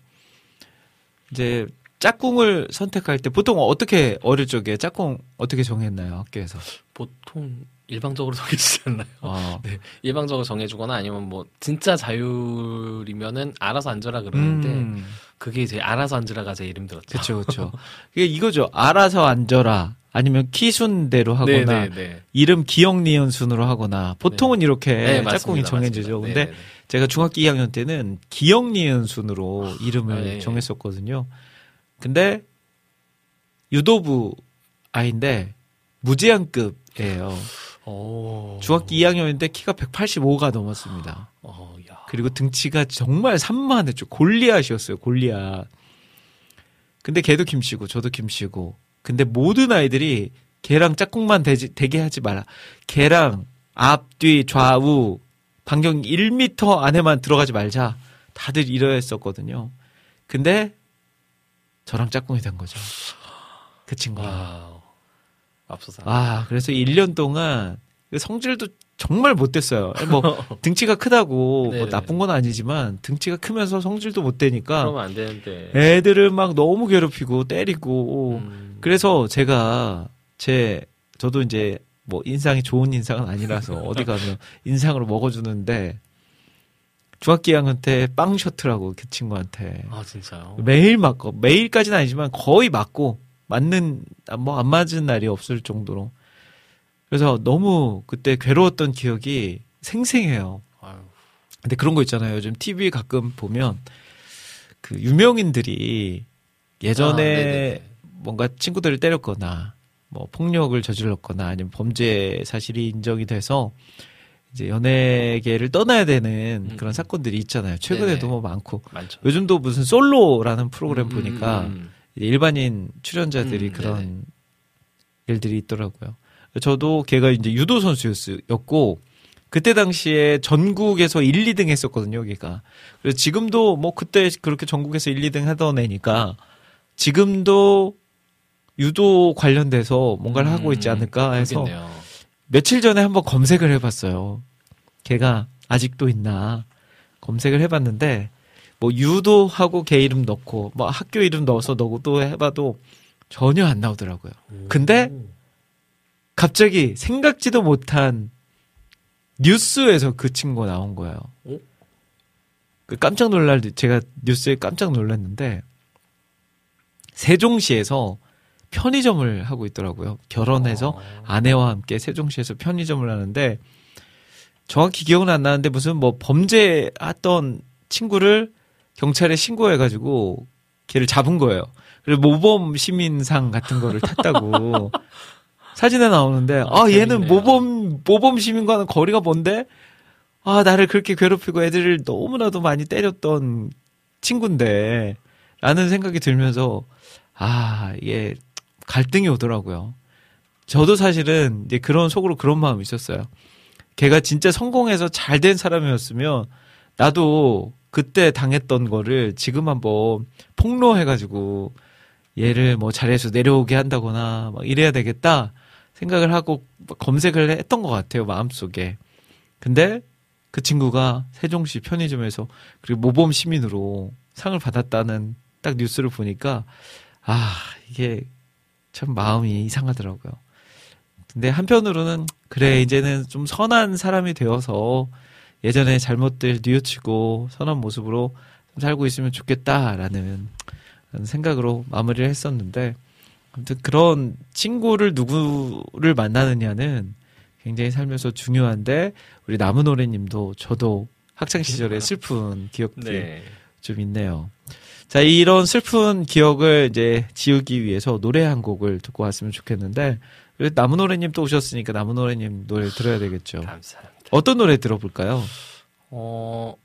이제 짝꿍을 선택할 때 보통 어떻게 어릴 적에 짝꿍 어떻게 정했나요 학교에서? 보통 일방적으로 정해지지 않나요? 어. 네, 일방적으로 정해주거나 아니면 뭐 진짜 자율이면은 알아서 앉아라 그러는데 음, 그게 이제 알아서 앉으라가 제일 힘들었죠. 그렇죠, 그렇죠. 이게 이거죠. 알아서 앉아라. 아니면 키 순대로 하거나 네, 네, 네. 이름 기억 니은 순으로 하거나 보통은 이렇게 네, 짝꿍이 맞습니다, 정해지죠. 맞습니다. 근데 네, 네, 제가 중학교 2학년 때는 기억 니은 순으로 이름을 아, 네. 정했었거든요. 근데 유도부 아이인데 무제한급이에요. 네. 오. 중학교 2학년인데 키가 185가 넘었습니다. 어, 야. 그리고 등치가 정말 산만했죠. 골리앗이었어요. 골리앗. 근데 걔도 김씨고 저도 김씨고. 근데 모든 아이들이 걔랑 짝꿍만 되지, 되게 하지 마라. 걔랑 앞 뒤 좌우 반경 1m 안에만 들어가지 말자. 다들 이러했었거든요. 근데 저랑 짝꿍이 된 거죠. 그 친구가. wow. 앞서서. 아, 그래서 1년 동안 그 성질도 정말 못됐어요. 뭐 등치가 크다고 뭐 네네. 나쁜 건 아니지만 등치가 크면서 성질도 못 되니까 그러면 안 되는데. 애들을 막 너무 괴롭히고 때리고 음. 그래서 제가 제 저도 이제 뭐 인상이 좋은 인상은 아니라서 어디 가면 인상으로 먹어주는데 중학교 2학년 때 빵 셔트라고 그 친구한테 아, 진짜요? 매일 맞고 매일까지는 아니지만 거의 맞고 맞는 뭐 안 맞은 날이 없을 정도로 그래서 너무 그때 괴로웠던 기억이 생생해요. 아유. 근데 그런 거 있잖아요. 요즘 TV 가끔 보면 그 유명인들이 예전에 아, 네네네. 뭔가 친구들을 때렸거나 뭐 폭력을 저질렀거나 아니면 범죄 사실이 인정이 돼서 이제 연예계를 떠나야 되는 음. 그런 사건들이 있잖아요. 최근에도 네네. 뭐 많고 많죠. 요즘도 무슨 솔로라는 프로그램 음, 보니까 음, 이제 일반인 출연자들이 음, 그런 네네. 일들이 있더라고요. 저도 걔가 이제 유도 선수였고 그때 당시에 전국에서 1, 2등 했었거든요, 걔가. 그래서 지금도 뭐 그때 그렇게 전국에서 1, 2등 하던 애니까 지금도 유도 관련돼서 뭔가를 하고 있지 음, 않을까 해서 그러겠네요. 며칠 전에 한번 검색을 해봤어요. 걔가 아직도 있나 검색을 해봤는데 뭐 유도하고 걔 이름 넣고 뭐 학교 이름 넣어서 넣고 또 해봐도 전혀 안 나오더라고요. 근데 갑자기 생각지도 못한 뉴스에서 그 친구가 나온 거예요. 어? 그 깜짝 놀랄 제가 뉴스에 깜짝 놀랐는데 세종시에서 편의점을 하고 있더라고요. 결혼해서 어. 아내와 함께 세종시에서 편의점을 하는데 정확히 기억은 안 나는데 무슨 뭐 범죄했던 친구를 경찰에 신고해가지고 걔를 잡은 거예요. 그리고 모범 시민상 같은 거를 탔다고 사진에 나오는데 아 얘는 재밌네요. 모범 모범 시민과는 거리가 먼데 아 나를 그렇게 괴롭히고 애들을 너무나도 많이 때렸던 친구인데 라는 생각이 들면서 아 이게 갈등이 오더라고요. 저도 사실은 이제 그런 속으로 그런 마음이 있었어요. 걔가 진짜 성공해서 잘 된 사람이었으면 나도 그때 당했던 거를 지금 한번 폭로해가지고 얘를 뭐 잘해서 내려오게 한다거나 막 이래야 되겠다 생각을 하고 검색을 했던 것 같아요 마음속에. 근데 그 친구가 세종시 편의점에서 그리고 모범 시민으로 상을 받았다는 딱 뉴스를 보니까 아 이게 참 마음이 이상하더라고요. 근데 한편으로는 그래 이제는 좀 선한 사람이 되어서 예전에 잘못들 뉘우치고 선한 모습으로 좀 살고 있으면 좋겠다라는 생각으로 마무리를 했었는데 아무튼 그런 친구를 누구를 만나느냐는 굉장히 살면서 중요한데 우리 나무노래님도 저도 학창 시절에 슬픈 기억들이 네. 좀 있네요. 자, 이런 슬픈 기억을 이제 지우기 위해서 노래 한 곡을 듣고 왔으면 좋겠는데, 나무노래님 또 오셨으니까 나무노래님 노래 들어야 되겠죠. 감사합니다. 어떤 노래 들어볼까요? 어,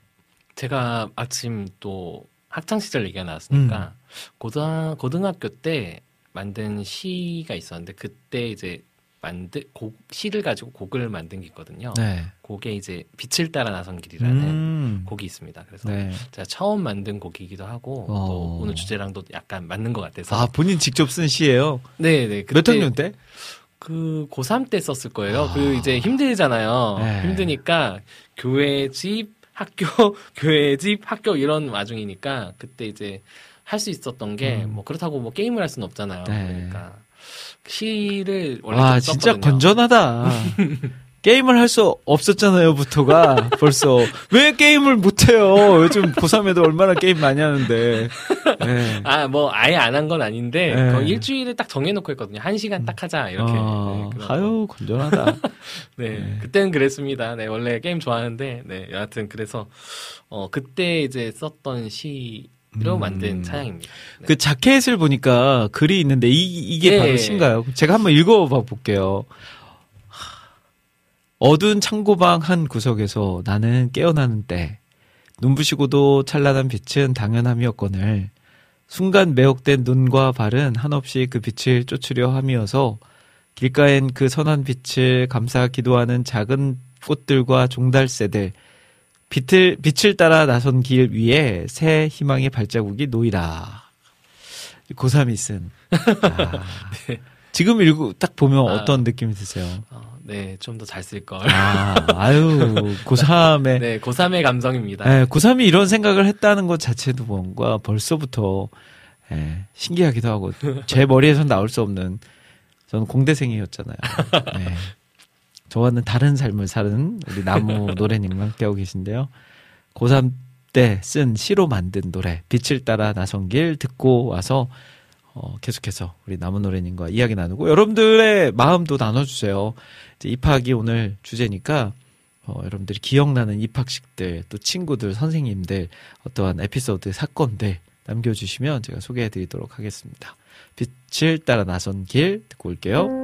제가 아침 또 학창 시절 얘기가 나왔으니까 고등 고등학교 때 만든 시가 있었는데 그때 이제 만든 곡 시를 가지고 곡을 만든 게 있거든요. 네. 곡에 이제 빛을 따라 나선 길이라는 음. 곡이 있습니다. 그래서 네. 제가 처음 만든 곡이기도 하고 어. 또 오늘 주제랑도 약간 맞는 것 같아서 아, 본인 직접 쓴 시예요 네, 네. 몇 학년 때? 그 고3 때 썼을 거예요. 아. 그 이제 힘들잖아요. 네. 힘드니까 교회 집 학교 교회 집 학교 이런 와중이니까 그때 이제 할 수 있었던 게뭐 음. 그렇다고 뭐 게임을 할 수는 없잖아요. 네. 그러니까 시를 원래 와, 좀 진짜. 건전하다. 게임을 할 수 없었잖아요,부터가 벌써. 왜 게임을 못해요? 요즘 고3에도 얼마나 게임 많이 하는데. 네. 아, 뭐, 아예 안 한 건 아닌데, 네. 거의 일주일에 딱 정해놓고 했거든요. 한 시간 딱 하자, 이렇게. 아, 네, 아유, 건전하다. 네, 네. 그때는 그랬습니다. 네, 원래 게임 좋아하는데, 네, 여하튼 그래서, 어, 그때 이제 썼던 시 로 음. 만든 차양입니다. 네. 그 자켓을 보니까 글이 있는데 이, 이게 예. 바로 신가요? 제가 한번 읽어봐 볼게요. 어두운 창고방 한 구석에서 나는 깨어나는 때 눈부시고도 찬란한 빛은 당연함이었거늘 순간 매혹된 눈과 발은 한없이 그 빛을 쫓으려 함이어서 길가엔 그 선한 빛을 감사 기도하는 작은 꽃들과 종달새들 빛을 빛을 따라 나선 길 위에 새 희망의 발자국이 놓이라. 고3이 쓴. 아, 지금 읽고 딱 보면 아. 어떤 느낌이 드세요? 어, 네, 좀 더 잘 쓸걸. 아, 아유, 고3에. 네, 고3의 감성입니다. 예, 고3이 이런 생각을 했다는 것 자체도 뭔가 벌써부터 예, 신기하기도 하고 제 머리에선 나올 수 없는 저는 공대생이었잖아요. 네. 저와는 다른 삶을 사는 우리 나무 노래님 함께하고 계신데요. 고3 때 쓴 시로 만든 노래 빛을 따라 나선 길 듣고 와서 어, 계속해서 우리 나무 노래님과 이야기 나누고 여러분들의 마음도 나눠주세요. 이제 입학이 오늘 주제니까 어, 여러분들이 기억나는 입학식들, 또 친구들, 선생님들, 어떠한 에피소드, 사건들 남겨주시면 제가 소개해드리도록 하겠습니다. 빛을 따라 나선 길 듣고 올게요.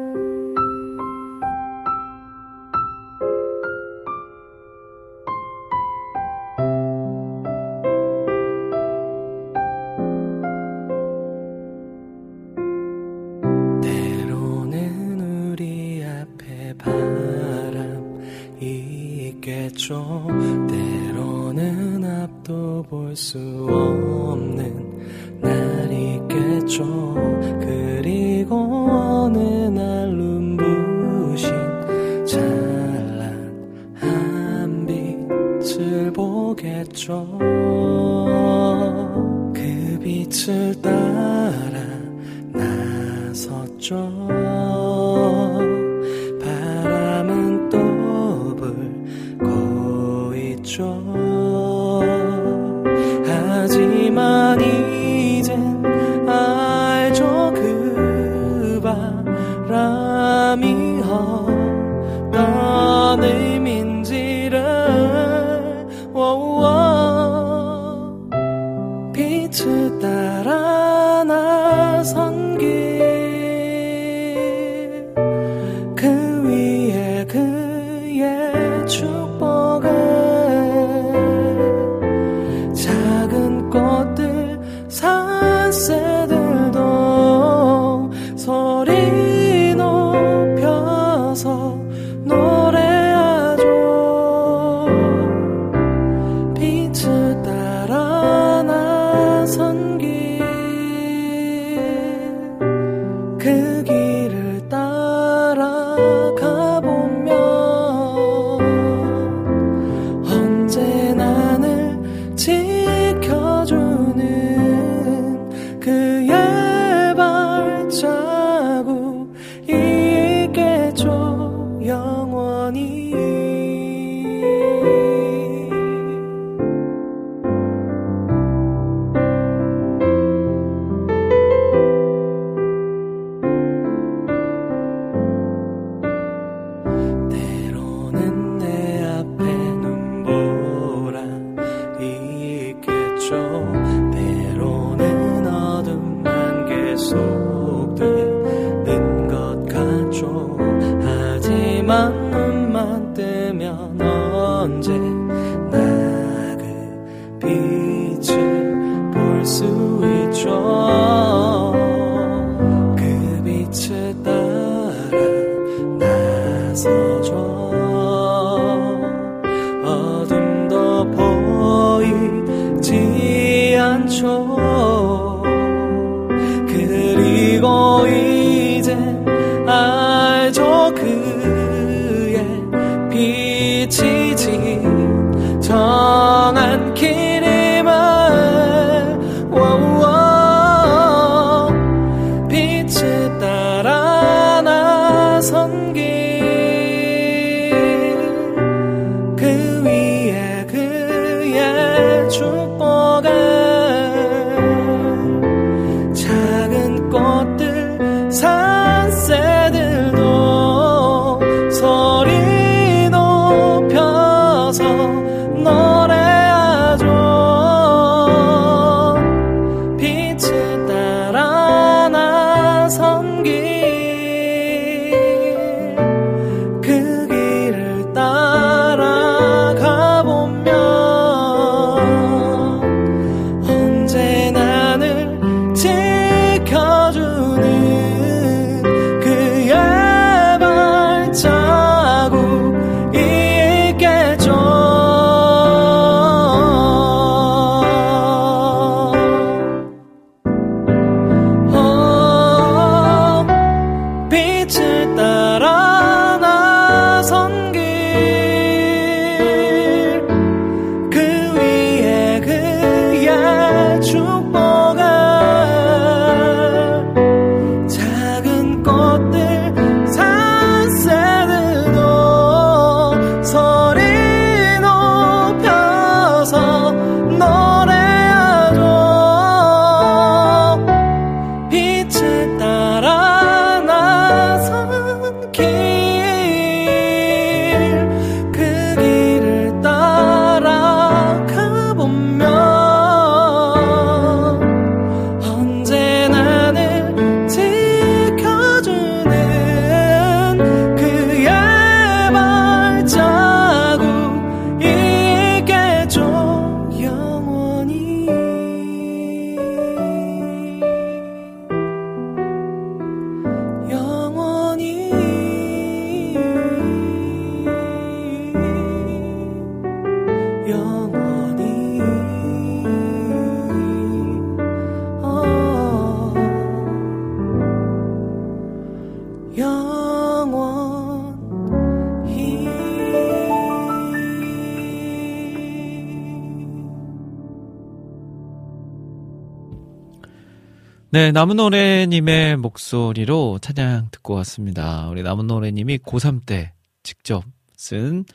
네, 남은노래님의 목소리로 찬양 듣고 왔습니다. 우리 남은노래님이 고3 때 직접 쓴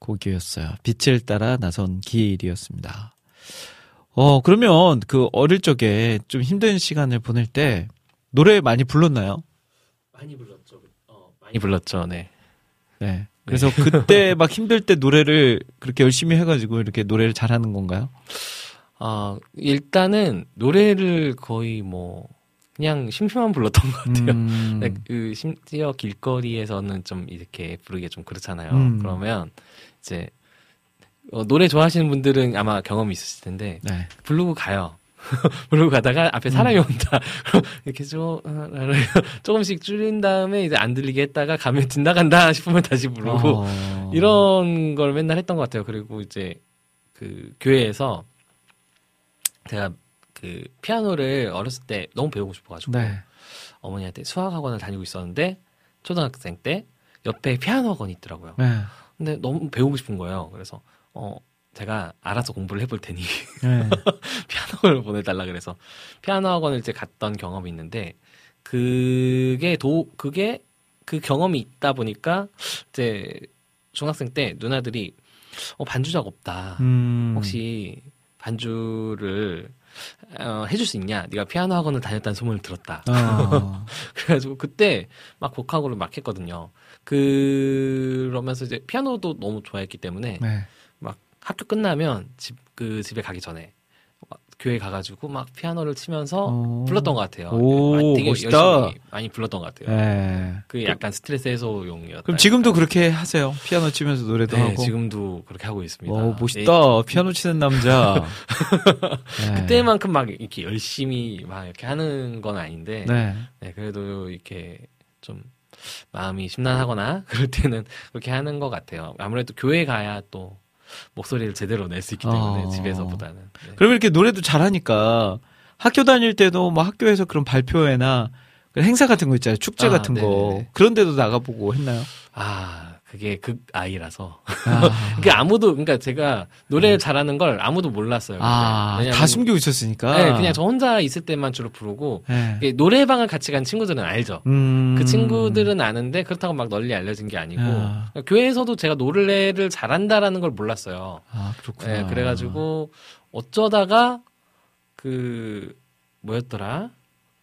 곡이었어요. 빛을 따라 나선 길이었습니다. 어, 그러면 그 어릴 적에 좀 힘든 시간을 보낼 때 노래 많이 불렀나요? 많이 불렀죠. 어, 많이 불렀죠. 네. 네. 네. 그래서 네. 그때 막 힘들 때 노래를 그렇게 열심히 해가지고 이렇게 노래를 잘하는 건가요? 어, 일단은 노래를 거의 뭐 그냥 심심한 불렀던 것 같아요. 음. 그 심지어 길거리에서는 좀 이렇게 부르기가 좀 그렇잖아요. 음. 그러면 이제 어, 노래 좋아하시는 분들은 아마 경험이 있으실 텐데 네. 부르고 가요. 부르고 가다가 앞에 사람이 음. 온다. 이렇게 조, 조금씩 줄인 다음에 이제 안 들리게 했다가 가면 지나간다 싶으면 다시 부르고 어. 이런 걸 맨날 했던 것 같아요. 그리고 이제 그 교회에서 제가 그 피아노를 어렸을 때 너무 배우고 싶어가지고 네. 어머니한테 수학 학원을 다니고 있었는데 초등학생 때 옆에 피아노 학원이 있더라고요. 네. 근데 너무 배우고 싶은 거예요. 그래서 어 제가 알아서 공부를 해볼 테니 네. 피아노 학원을 보내달라 그래서 피아노 학원을 이제 갔던 경험이 있는데 그게 도 그게 그 경험이 있다 보니까 이제 중학생 때 누나들이 어 반주자가 없다. 음. 혹시 반주를 어, 해줄 수 있냐? 네가 피아노 학원을 다녔다는 소문을 들었다. 어. 그래가지고 그때 막 곡학원을 막 했거든요. 그러면서 이제 피아노도 너무 좋아했기 때문에 네. 막 학교 끝나면 집 그 집에 가기 전에 막 교회 가가지고 막 피아노를 치면서 어. 불렀던 것 같아요. 오, 많이- 되게 멋있다. 열심히 많이 불렀던 것 같아요. 네. 그 약간 스트레스 해소용이었다. 그럼 지금도 그렇게 하세요? 피아노 치면서 노래도 네, 하고. 지금도 그렇게 하고 있습니다. 오, 네, 멋있다. 피아노 치는 남자. 네. 그때만큼 막 이렇게 열심히 막 이렇게 하는 건 아닌데 네. 네, 그래도 이렇게 좀 마음이 심란하거나 그럴 때는 그렇게 하는 것 같아요. 아무래도 교회 가야 또 목소리를 제대로 낼 수 있기 때문에 어. 집에서보다는. 네. 그럼 이렇게 노래도 잘하니까 학교 다닐 때도 뭐 학교에서 그런 발표회나 그 행사 같은 거 있잖아요. 축제 아, 같은 거. 네네네. 그런 데도 나가보고 했나요? 아, 그게 극 아이라서. 아, 그게 아무도, 그러니까 제가 노래를 잘하는 걸 아무도 몰랐어요. 아, 다 숨기고 있었으니까. 네, 그냥 저 혼자 있을 때만 주로 부르고, 네. 노래방을 같이 간 친구들은 알죠. 음. 그 친구들은 아는데 그렇다고 막 널리 알려진 게 아니고 아. 교회에서도 제가 노래를 잘한다라는 걸 몰랐어요. 아, 그렇구나. 네, 그래가지고 어쩌다가 그 뭐였더라?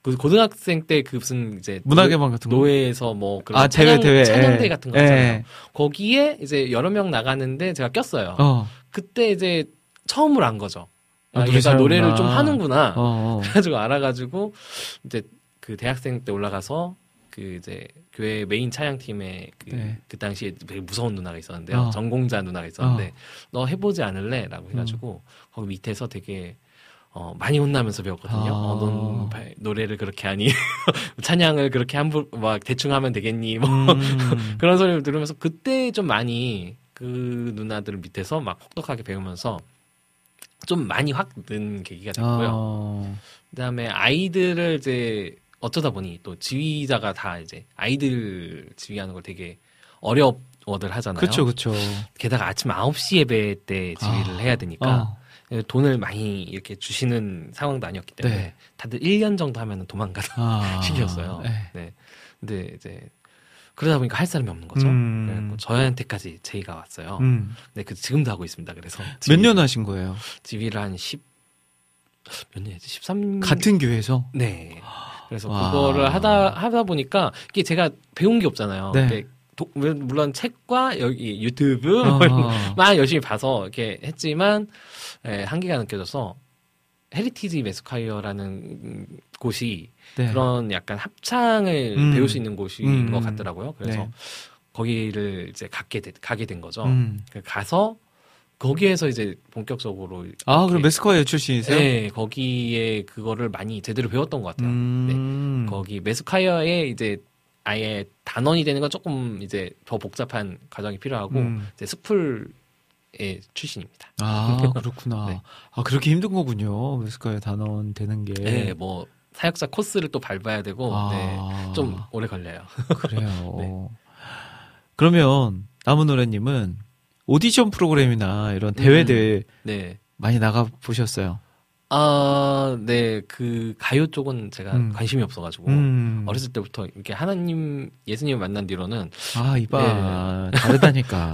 그 고등학생 때 그 무슨 이제 문화개방 같은 거. 노회에서 뭐 그런 아, 대회, 찬양, 대회. 찬양대 예. 같은 거. 예. 거기에 이제 여러 명 나가는데 제가 꼈어요. 어. 그때 이제 처음으로 안 거죠. 아, 아, 얘가. 노래를 좀 하는구나. 어, 어. 그래가지고 알아가지고 이제 그 대학생 때 올라가서 그 이제 교회 메인 찬양팀에 그, 네. 그 당시에 되게 무서운 누나가 있었는데요. 어. 전공자 누나가 있었는데 너 해보지 않을래?라고 해가지고 거기 밑에서 되게 어, 많이 혼나면서 배웠거든요. 아. 어, 넌 바- 노래를 그렇게 하니 찬양을 그렇게 함부 막 대충 하면 되겠니? 뭐 음. 그런 소리를 들으면서 그때 좀 많이 그 누나들 밑에서 막 혹독하게 배우면서 좀 많이 확 는 계기가 됐고요. 어. 그다음에 아이들을 이제 어쩌다 보니 또 지휘자가 다 이제 아이들 지휘하는 걸 되게 어려워들 하잖아요. 그쵸, 그쵸. 게다가 아침 9시 예배 때 지휘를 아. 해야 되니까 어. 돈을 많이 이렇게 주시는 상황도 아니었기 때문에 네. 다들 1년 정도 하면 도망가는 아. 시기였어요. 네. 네. 근데 이제 그러다 보니까 할 사람이 없는 거죠. 음. 그래갖고 저한테까지 제의가 왔어요. 음. 네, 그 지금도 하고 있습니다. 그래서 몇 년 하신 거예요? 지휘를 한 10, 몇 년이지? 13. 같은 교회에서? 네. 그래서 와. 그거를 하다 하다 보니까 이게 제가 배운 게 없잖아요. 네. 도- 물론 책과 여기 유튜브 어. 뭐 열심히 봐서 이렇게 했지만 예, 한계가 느껴져서 헤리티지 매스콰이어라는 곳이 네. 그런 약간 합창을 음. 배울 수 있는 곳인 음. 것 같더라고요. 그래서 네. 거기를 이제 갖게 되, 가게 된 거죠. 음. 그 가서 거기에서 이제 본격적으로 아, 그럼 메스커이어 출신이세요? 네, 거기에 그거를 많이 제대로 배웠던 것 같아요. 음. 거기 메스카이어에 이제 아예 단원이 되는 건 조금 이제 더 복잡한 과정이 필요하고 음. 이제 스풀의 출신입니다. 아, 그렇구나. 네. 아, 그렇게 힘든 거군요. 메스커이어 단원 되는 게. 네, 뭐 사역자 코스를 또 밟아야 되고 아. 네, 좀 오래 걸려요. 그래요. 네. 그러면 남은 노래님은 오디션 프로그램이나 이런 대회들 네. 많이 나가 보셨어요? 아, 네, 그 가요 쪽은 제가 음. 관심이 없어 가지고 음. 어렸을 때부터 이렇게 하나님 예수님 만난 뒤로는 아, 이봐. 다르다니까.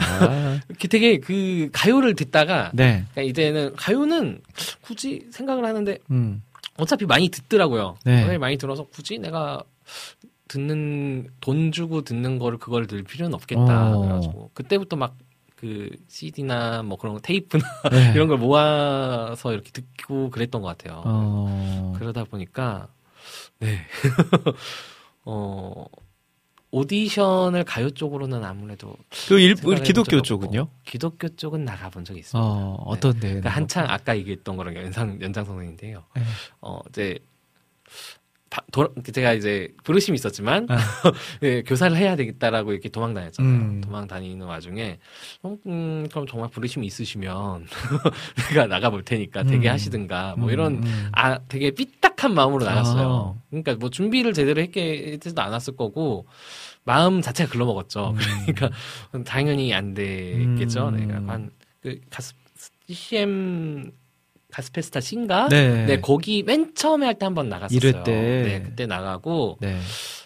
이렇게 되게 그 가요를 듣다가 네. 그러니까 이제는 가요는 굳이 생각을 하는데 음. 어차피 많이 듣더라고요. 네. 많이 들어서 굳이 내가 듣는 돈 주고 듣는 거를 그걸 들 필요는 없겠다. 어. 그래가지고 그때부터 막 그 CD나 뭐 그런 거 테이프나 네. 이런 걸 모아서 이렇게 듣고 그랬던 것 같아요. 어. 그러다 보니까 네. 어, 오디션을 가요 쪽으로는 아무래도 그 일, 기독교 쪽은요? 기독교 쪽은 나가본 적이 있습니다. 어, 어떤데? 그러니까 한창 아까 얘기했던 거랑 연상 연장선상인데요. 네. 어 이제 바- 도- 제가 이제 부르심이 있었지만 아. 예, 교사를 해야 되겠다라고 이렇게 도망 다녔잖아요. 음. 도망 다니는 와중에 어, 음, 그럼 정말 부르심이 있으시면 내가 나가 볼 테니까 되게 음. 하시든가 뭐 음, 이런 음. 아 되게 삐딱한 마음으로 나갔어요. 아. 그러니까 뭐 준비를 제대로 했겠지도 않았을 거고 마음 자체가 글러먹었죠. 그러니까 당연히 안 되겠죠. 음. 내가 한그 가스 CCM 가스페스타 C인가? 네. 네, 거기 맨 처음에 할 때 한 번 나갔었어요. 이럴 때. 네, 그때 나가고 네.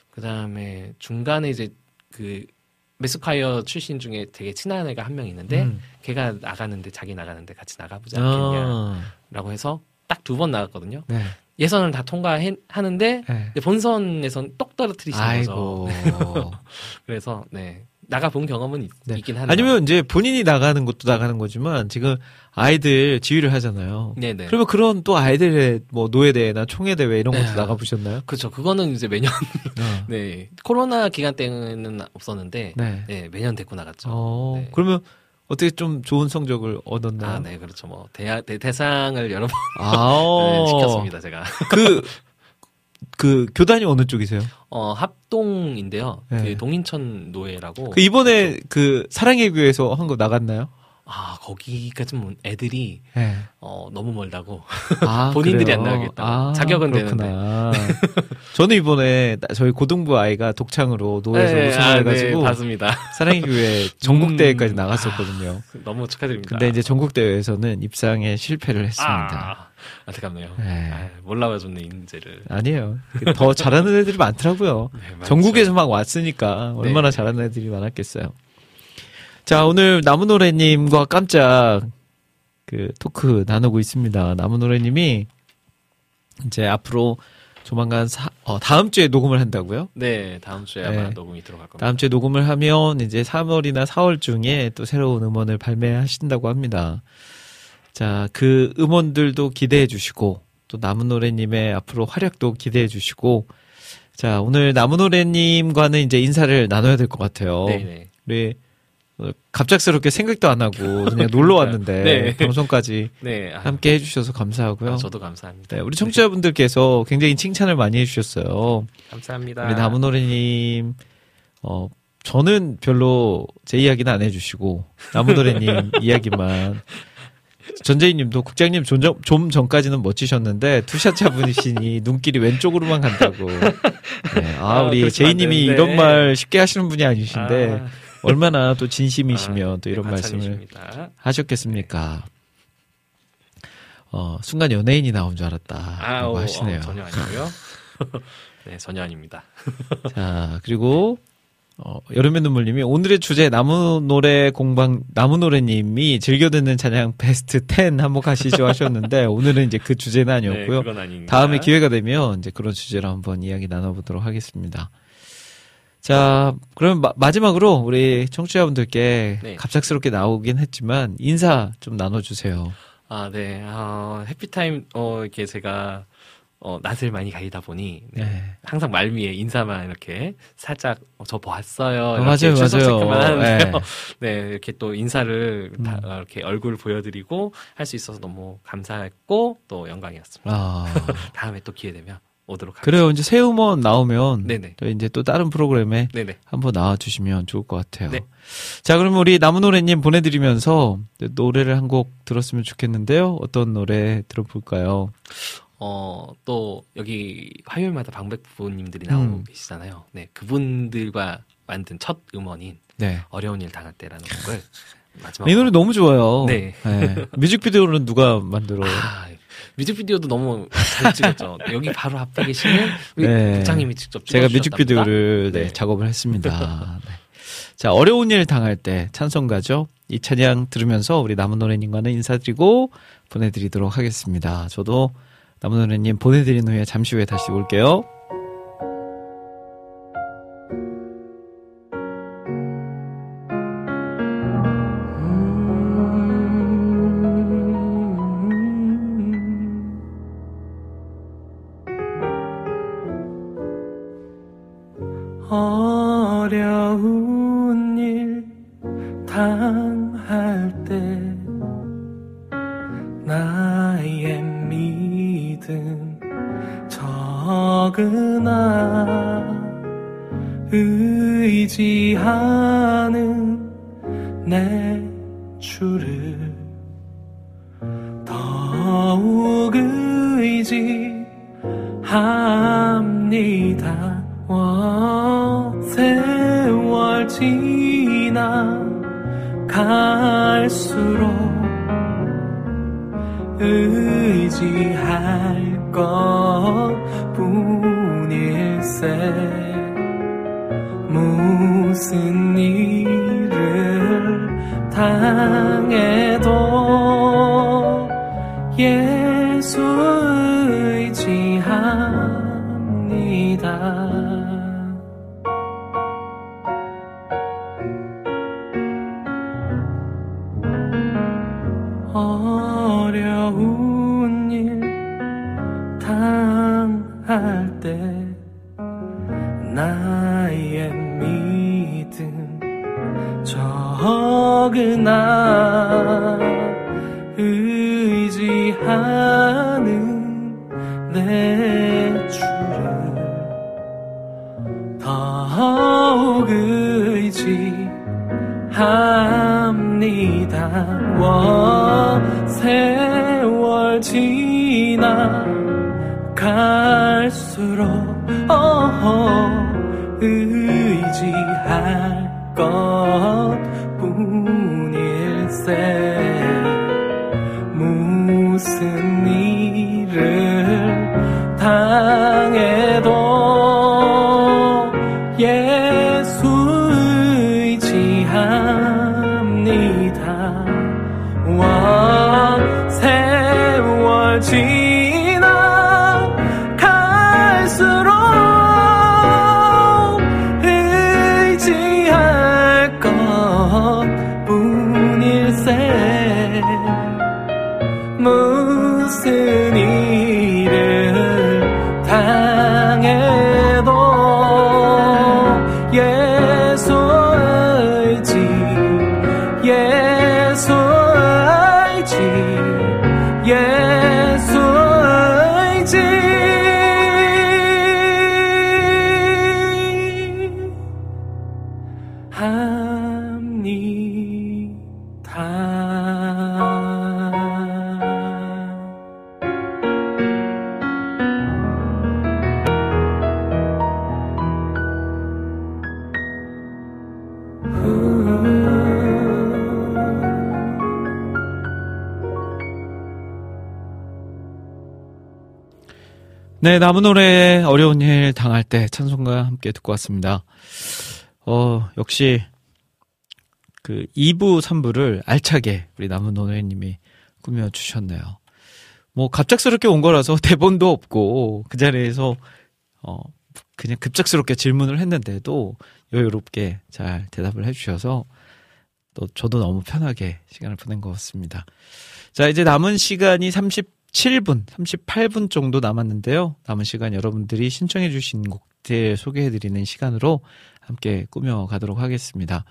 그 다음에 중간에 이제 그 메스콰이어 출신 중에 되게 친한 애가 한 명 있는데 음. 걔가 나가는데 자기 나가는데 같이 나가보지 않겠냐라고 아, 해서 딱 두 번 나갔거든요. 네. 예선을 다 통과하는데 네. 본선에선 똑 떨어뜨리시는 거죠. 아이고. 그래서 네 나가 본 경험은 있, 네. 긴 한데 아니면 이제 본인이 나가는 것도 나가는 거지만 지금 아이들 지휘를 하잖아요. 네네 그러면 그런 또 아이들의 뭐 노예 대회나 총회 대회 이런 것도 네. 나가 보셨나요? 그렇죠 그거는 이제 매년 어. 네 코로나 기간 때는 없었는데 네. 네 매년 데리고 나갔죠. 어, 네. 그러면 어떻게 좀 좋은 성적을 얻었나요? 아, 네, 그렇죠. 뭐, 대, 대, 대상을 여러 번 아, 네, 시켰습니다, 제가. 그, 그, 교단이 어느 쪽이세요? 어, 합동인데요. 네. 그 동인천 노예라고. 그 이번에 그 사랑의 교회에서 한 거 나갔나요? 아, 거기까지는 애들이, 네. 어, 너무 멀다고. 아, 본인들이 그래요? 안 나가겠다고. 자격은 그렇구나. 저는 이번에 나- 저희 고등부 아이가 독창으로 노예에서 네, 우승을 아, 네, 해가지고 봤습니다. 사랑의 교회 전국 대회까지 음. 나갔었거든요. 너무 축하드립니다. 근데 이제 전국 대회에서는 입상에 실패를 했습니다. 아, 안타깝네요. 네. 아, 몰라봐줬네, 인재를. 아니에요. 더 잘하는 애들이 많더라고요. 네. 전국에서 막 왔으니까 얼마나 네. 잘하는 애들이 많았겠어요. 자, 오늘 나무노래님과 깜짝 그 토크 나누고 있습니다. 나무노래님이 이제 앞으로 조만간 사- 어, 다음 주에 녹음을 한다고요? 네, 다음 주에 아마 네. 녹음이 들어갈 겁니다. 다음 주에 녹음을 하면 이제 3월이나 4월 중에 또 새로운 음원을 발매하신다고 합니다. 자, 그 음원들도 기대해 주시고 또 나무노래님의 앞으로 활약도 기대해 주시고 자, 오늘 나무노래님과는 이제 인사를 나눠야 될 것 같아요. 네네. 우리 어, 갑작스럽게 생각도 안 하고 그냥 놀러 왔는데 네. 방송까지 네, 아, 함께 해주셔서 감사하고요. 아, 저도 감사합니다. 네, 우리 청취자분들께서 굉장히 칭찬을 많이 해주셨어요. 감사합니다. 우리 나무노래님, 어, 저는 별로 제 이야기는 안 해주시고, 나무노래님 이야기만. 전재희님도 국장님 좀, 전- 좀 전까지는 멋지셨는데 two shot 잡으시니 눈길이 왼쪽으로만 간다고. 네, 아, 아, 우리 제이님이. 이런 말 쉽게 하시는 분이 아니신데 아, 얼마나 또 진심이시면 아, 또 이런 네, 말씀을. 하셨겠습니까? 어, 순간 연예인이 나온 줄 알았다. 아, 라고 오, 하시네요. 어, 전혀 아니고요. 네, 전혀 아닙니다. 자, 그리고, 어, 여름의 눈물님이 오늘의 주제 나무 노래 공방, 나무 노래님이 즐겨 듣는 찬양 베스트 10 한번 가시죠 하셨는데, 오늘은 이제 그 주제는 아니었고요. 네, 그건 아닙니다. 다음에 기회가 되면 이제 그런 주제로 한번 이야기 나눠보도록 하겠습니다. 자, 그럼 마, 지막으로 우리 청취자분들께 네. 갑작스럽게 나오긴 했지만 인사 좀 나눠주세요. 아, 네. 어, 해피타임, 어, 이렇게 제가, 어, 낯을 많이 가리다 보니, 네. 네. 항상 말미에 인사만 이렇게 살짝, 어, 저 보았어요. 어, 이렇게 맞아요, 맞아요. 하는데요. 네. 네, 이렇게 또 인사를 다, 음. 어, 이렇게 얼굴 보여드리고 할 수 있어서 너무 감사했고, 또 영광이었습니다. 아, 다음에 또 기회 되면 오도록 하겠습니다. 그래요. 이제 새 음원 나오면 네네. 또 이제 또 다른 프로그램에 네네. 한번 나와주시면 좋을 것 같아요. 네. 자, 그럼 우리 나무노래님 보내드리면서 노래를 한 곡 들었으면 좋겠는데요. 어떤 노래 들어볼까요? 어, 또, 여기 화요일마다 방백 부모님들이 나오고 음. 계시잖아요. 네, 그분들과 만든 첫 음원인 네. 어려운 일 당할 때라는 곡을 마지막. 이 노래 너무 좋아요. 네. 뮤직비디오는 누가 만들어? 아, 뮤직비디오도 너무 잘 찍었죠. 여기 바로 앞에 계시는 우리 네. 부장님이 직접 제가. 뮤직비디오를 네, 네. 작업을 했습니다. 네. 자, 어려운 일 당할 때 찬송가죠. 이 찬양 들으면서 우리 나무노래님과는 인사드리고 보내드리도록 하겠습니다. 저도 나무노래님 보내드린 후에 잠시 후에 다시 올게요. 어려운 일 당할 때 적으나 의지하 네, 남은 노래 어려운 일 당할 때 찬송과 함께 듣고 왔습니다. 어, 역시 그 2부, 3부를 알차게 우리 남은 노래님이 꾸며주셨네요. 뭐 갑작스럽게 온 거라서 대본도 없고 그 자리에서 어, 그냥 급작스럽게 질문을 했는데도 여유롭게 잘 대답을 해주셔서 또 저도 너무 편하게 시간을 보낸 것 같습니다. 자, 이제 남은 시간이 37분, 38분 정도 남았는데요. 남은 시간 여러분들이 신청해 주신 곡들 소개해 드리는 시간으로 함께 꾸며 가도록 하겠습니다.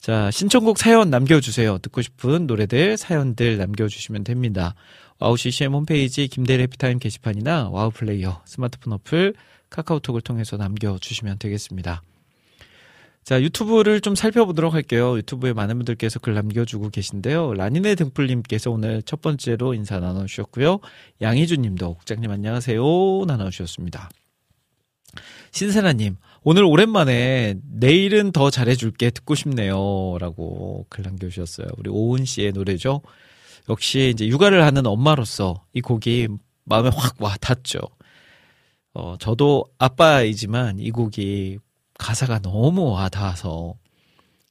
자, 신청곡 사연 남겨 주세요. 듣고 싶은 노래들, 사연들 남겨 주시면 됩니다. 와우 CCM 홈페이지 김대일의 해피타임 게시판이나 와우 플레이어 스마트폰 어플 카카오톡을 통해서 남겨 주시면 되겠습니다. 자, 유튜브를 좀 살펴보도록 할게요. 유튜브에 많은 분들께서 글 남겨주고 계신데요. 라니네 등불님께서 오늘 첫 번째로 인사 나눠주셨고요. 양희주님도 옥장님 안녕하세요 나눠주셨습니다. 신세나님, 오늘 오랜만에 내일은 더 잘해줄게 듣고 싶네요. 라고 글 남겨주셨어요. 우리 오은 씨의 노래죠. 역시 이제 육아를 하는 엄마로서 이 곡이 마음에 확 와 닿죠. 어, 저도 아빠이지만 이 곡이 가사가 너무 와 닿아서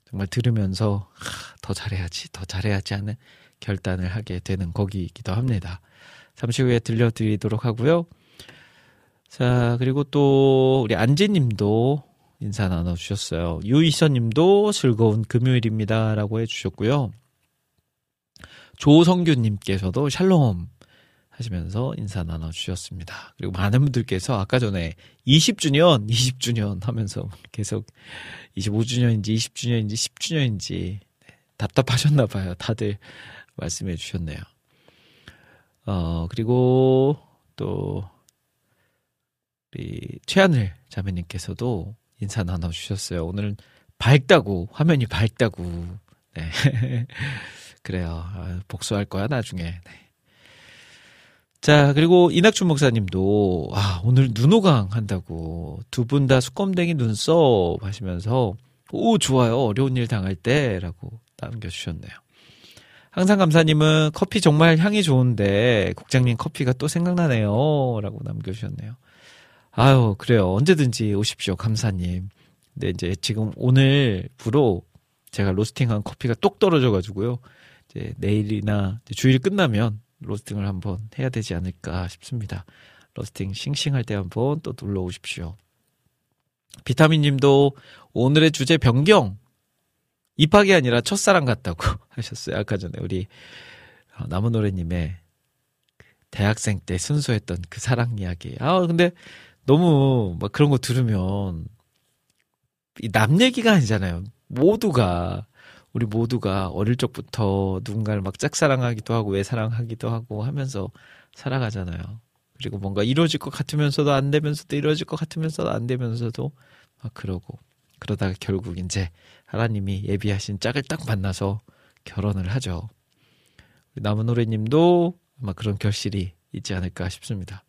정말 들으면서 하, 더 잘해야지, 더 잘해야지 하는 결단을 하게 되는 곡이기도 합니다. 잠시 후에 들려드리도록 하고요. 자, 그리고 또 우리 안지님도 인사 나눠주셨어요. 유이선님도 즐거운 금요일입니다라고 해주셨고요. 조성규님께서도 샬롬 하시면서 인사 나눠주셨습니다. 그리고 많은 분들께서 아까 전에 20주년, 20주년 하면서 계속 25주년인지 20주년인지 10주년인지 답답하셨나 봐요. 다들 말씀해 주셨네요. 어, 그리고 또 우리 최하늘 자매님께서도 인사 나눠주셨어요. 오늘은 밝다고 화면이 밝다고. 네. 그래요. 아, 복수할 거야 나중에. 네. 자 그리고 이낙준 목사님도 아 오늘 눈호강 한다고 두 분 다 수검댕이 눈썹 하시면서 오 좋아요 어려운 일 당할 때 라고 남겨주셨네요. 항상 감사님은 커피 정말 향이 좋은데 국장님 커피가 또 생각나네요 라고 남겨주셨네요. 아유 그래요 언제든지 오십시오 감사님. 근데 이제 지금 오늘부로 제가 로스팅한 커피가 똑 떨어져가지고요. 이제 내일이나 주일 끝나면 로스팅을 한번 해야 되지 않을까 싶습니다. 로스팅 싱싱할 때 한번 또 놀러 오십시오. 비타민 님도 오늘의 주제 변경. 입학이 아니라 첫사랑 같다고 하셨어요. 아까 전에 우리 어, 나무노래님의 그 대학생 때 순수했던 그 사랑 이야기. 아, 근데 너무 막 그런 거 들으면 이남 얘기가 아니잖아요. 모두가 우리 모두가 어릴 적부터 누군가를 막 짝사랑하기도 하고 외사랑하기도 하고 하면서 살아가잖아요. 그리고 뭔가 이루어질 것 같으면서도 안 되면서도 이루어질 것 같으면서도 안 되면서도 막 그러고 그러다가 결국 이제 하나님이 예비하신 짝을 딱 만나서 결혼을 하죠. 나무노래님도 아마 그런 결실이 있지 않을까 싶습니다.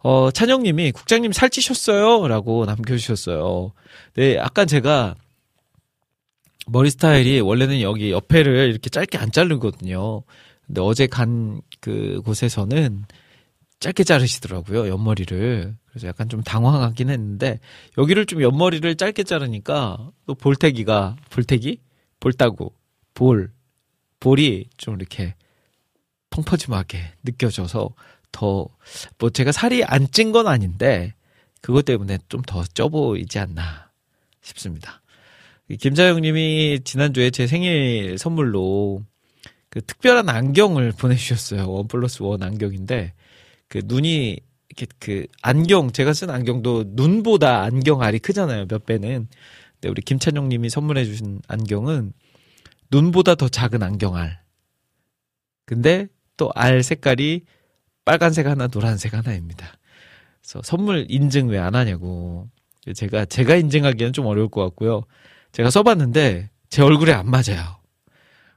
어, 찬영님이 국장님 살찌셨어요? 라고 남겨주셨어요. 네, 아까 제가 머리 스타일이 원래는 여기 옆에를 이렇게 짧게 안 자르거든요. 근데 어제 간 그 곳에서는 짧게 자르시더라고요. 옆머리를. 그래서 약간 좀 당황하긴 했는데 여기를 좀 옆머리를 짧게 자르니까 또 볼태기가 볼태기? 볼따구 볼 볼이 좀 이렇게 펑퍼짐하게 느껴져서 더 뭐 제가 살이 안 찐 건 아닌데 그것 때문에 좀 더 쪄 보이지 않나 싶습니다. 김자영님이 지난주에 제 생일 선물로 그 특별한 안경을 보내주셨어요. 원 플러스 원 안경인데 그 눈이 이렇게 그 안경 제가 쓴 안경도 눈보다 안경 알이 크잖아요. 몇 배는. 근데 우리 김찬용님이 선물해주신 안경은 눈보다 더 작은 안경 알. 근데 또 알 색깔이 빨간색 하나, 노란색 하나입니다. 그래서 선물 인증 왜 안 하냐고. 제가 제가 인증하기에는 좀 어려울 것 같고요. 제가 써봤는데 제 얼굴에 안 맞아요.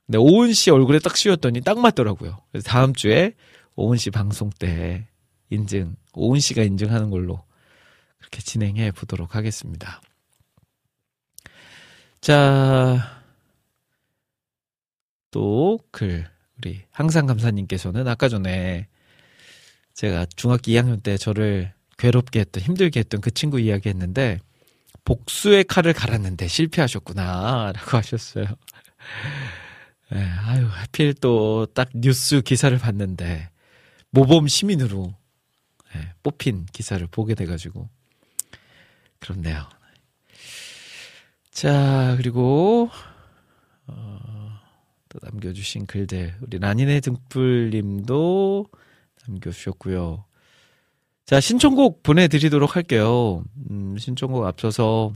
근데 오은 씨 얼굴에 딱 씌웠더니 딱 맞더라고요. 그래서 다음 주에 오은 씨 방송 때 인증, 오은 씨가 인증하는 걸로 그렇게 진행해 보도록 하겠습니다. 자, 또 글, 우리 항상 감사님께서는 아까 전에 제가 중학교 2학년 때 저를 괴롭게 했던, 힘들게 했던 그 친구 이야기 했는데, 복수의 칼을 갈았는데 실패하셨구나, 라고 하셨어요. 예, 아유, 하필 또 딱 뉴스 기사를 봤는데, 모범 시민으로 예, 뽑힌 기사를 보게 돼가지고, 그렇네요. 자, 그리고, 어, 또 남겨주신 글들. 우리 라니네 등불 님도 남겨주셨고요. 자, 신청곡 보내드리도록 할게요. 음, 신청곡 앞서서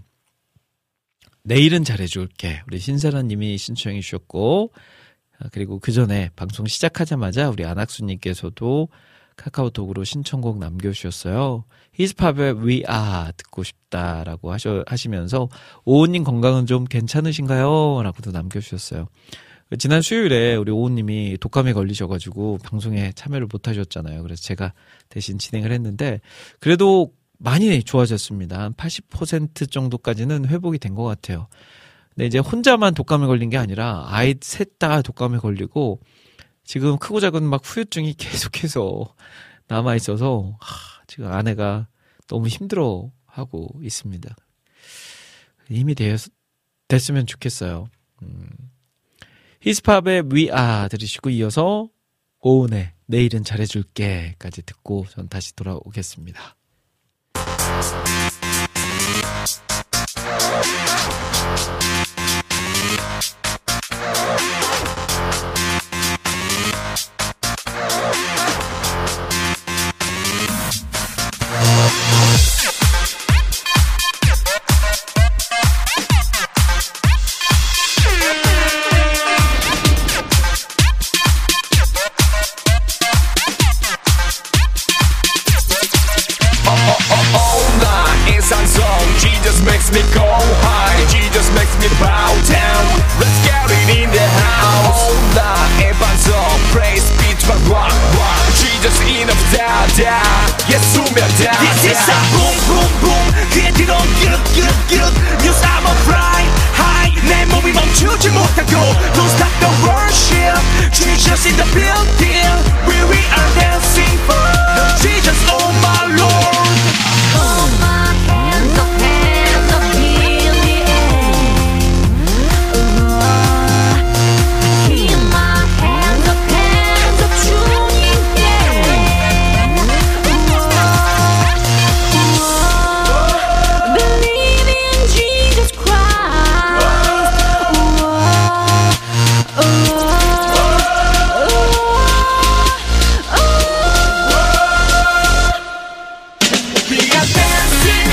내일은 잘해줄게. 우리 신세란 님이 신청해 주셨고, 아, 그리고 그 전에 방송 시작하자마자 우리 안학수님께서도 카카오톡으로 신청곡 남겨주셨어요. 히스팝의 We Are 듣고 싶다라고 하셔, 하시면서 오은님 건강은 좀 괜찮으신가요? 라고도 남겨주셨어요. 지난 수요일에 우리 오은님이 독감에 걸리셔가지고 방송에 참여를 못하셨잖아요. 그래서 제가 대신 진행을 했는데 그래도 많이 좋아졌습니다. 한80% 정도까지는 회복이 된 것 같아요. 근데 이제 혼자만 독감에 걸린 게 아니라 아이 셋 다 독감에 걸리고 지금 크고 작은 막 후유증이 계속해서 남아 있어서 하, 지금 아내가 너무 힘들어 하고 있습니다. 힘이 되었, 됐으면 좋겠어요. 음. 히스팝의 Are 들으시고 이어서 오은의 내일은 잘해줄게까지 듣고 전 다시 돌아오겠습니다. soul Don't stop the worship Jesus in the building Where we are dancing. like a dancing.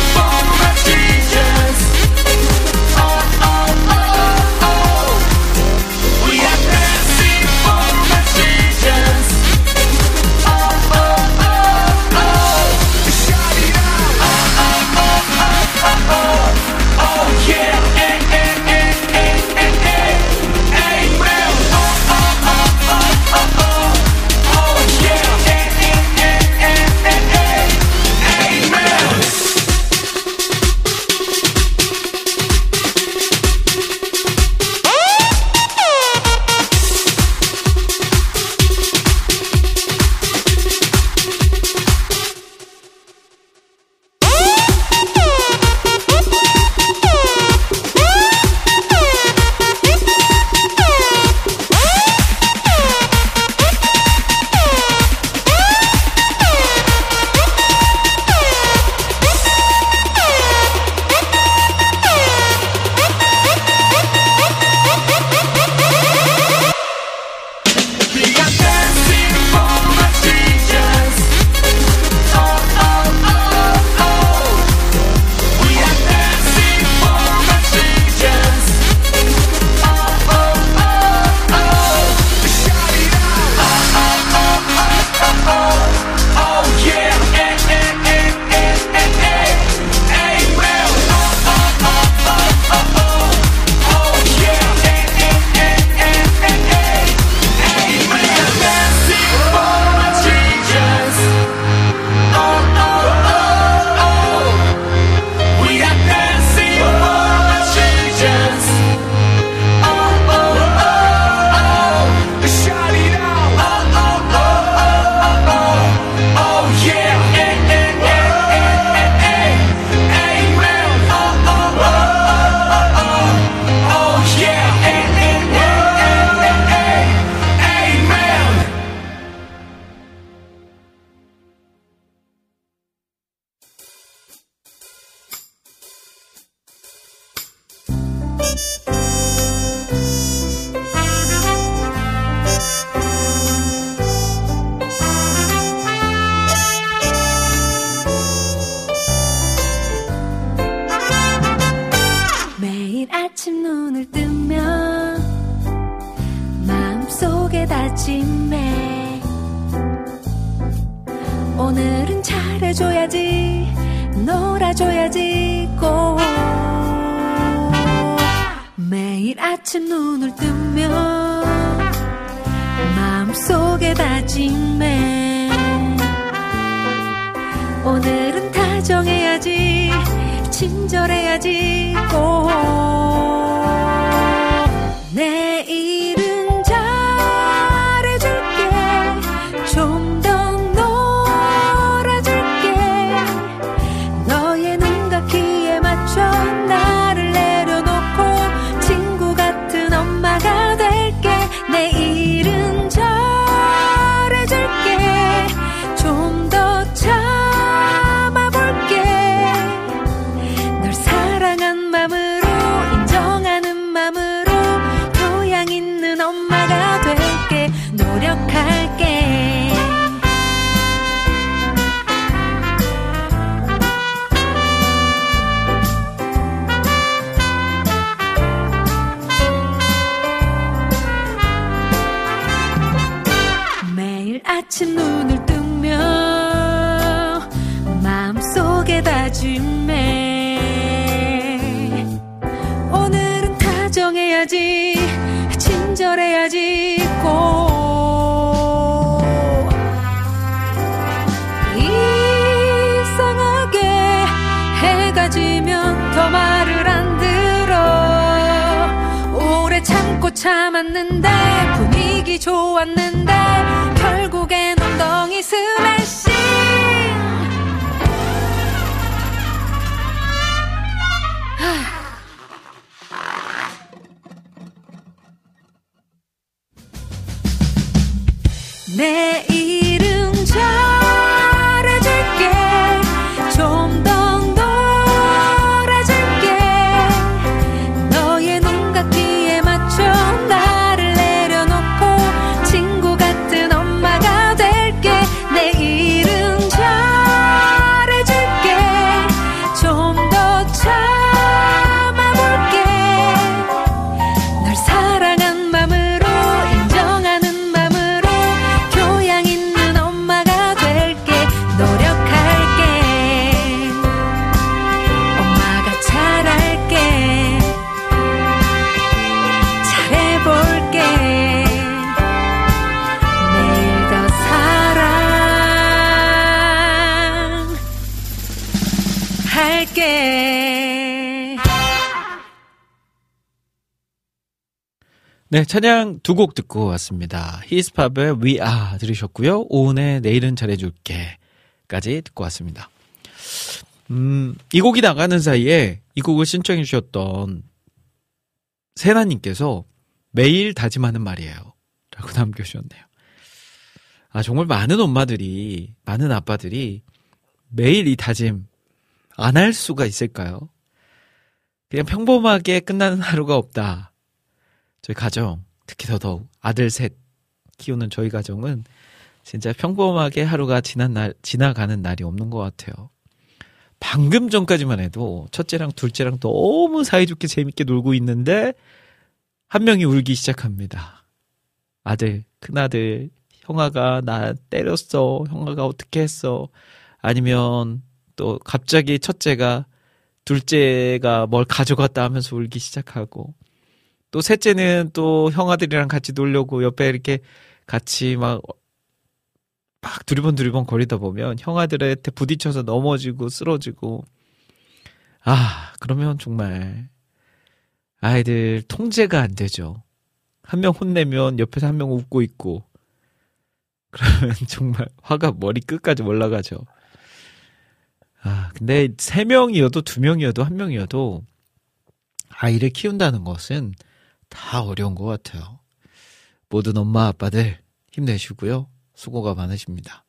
네, 찬양 두 곡 듣고 왔습니다. 히스팝의 We Are 들으셨고요. 오은의 내일은 잘해줄게까지 듣고 왔습니다. 음, 이 곡이 나가는 사이에 이 곡을 신청해 주셨던 세나님께서 매일 다짐하는 말이에요. 라고 남겨주셨네요. 아, 정말 많은 엄마들이, 많은 아빠들이 매일 이 다짐 안 할 수가 있을까요? 그냥 평범하게 끝나는 하루가 없다. 저희 가정, 특히 더더욱 아들 셋 키우는 저희 가정은 진짜 평범하게 하루가 지난 날, 지나가는 날이 없는 것 같아요. 방금 전까지만 해도 첫째랑 둘째랑 너무 사이좋게 재밌게 놀고 있는데 한 명이 울기 시작합니다. 아들, 큰아들, 형아가 나 때렸어. 형아가 어떻게 했어. 아니면 또 갑자기 첫째가 둘째가 뭘 가져갔다 하면서 울기 시작하고 또 셋째는 또 형아들이랑 같이 놀려고 옆에 이렇게 같이 막, 막 두리번 두리번 거리다 보면 형아들한테 부딪혀서 넘어지고 쓰러지고, 아, 그러면 정말 아이들 통제가 안 되죠. 한 명 혼내면 옆에서 한 명 웃고 있고, 그러면 정말 화가 머리 끝까지 올라가죠. 아, 근데 세 명이어도 두 명이어도 한 명이어도 아이를 키운다는 것은 다 어려운 것 같아요. 모든 엄마 아빠들 힘내시고요. 수고가 많으십니다.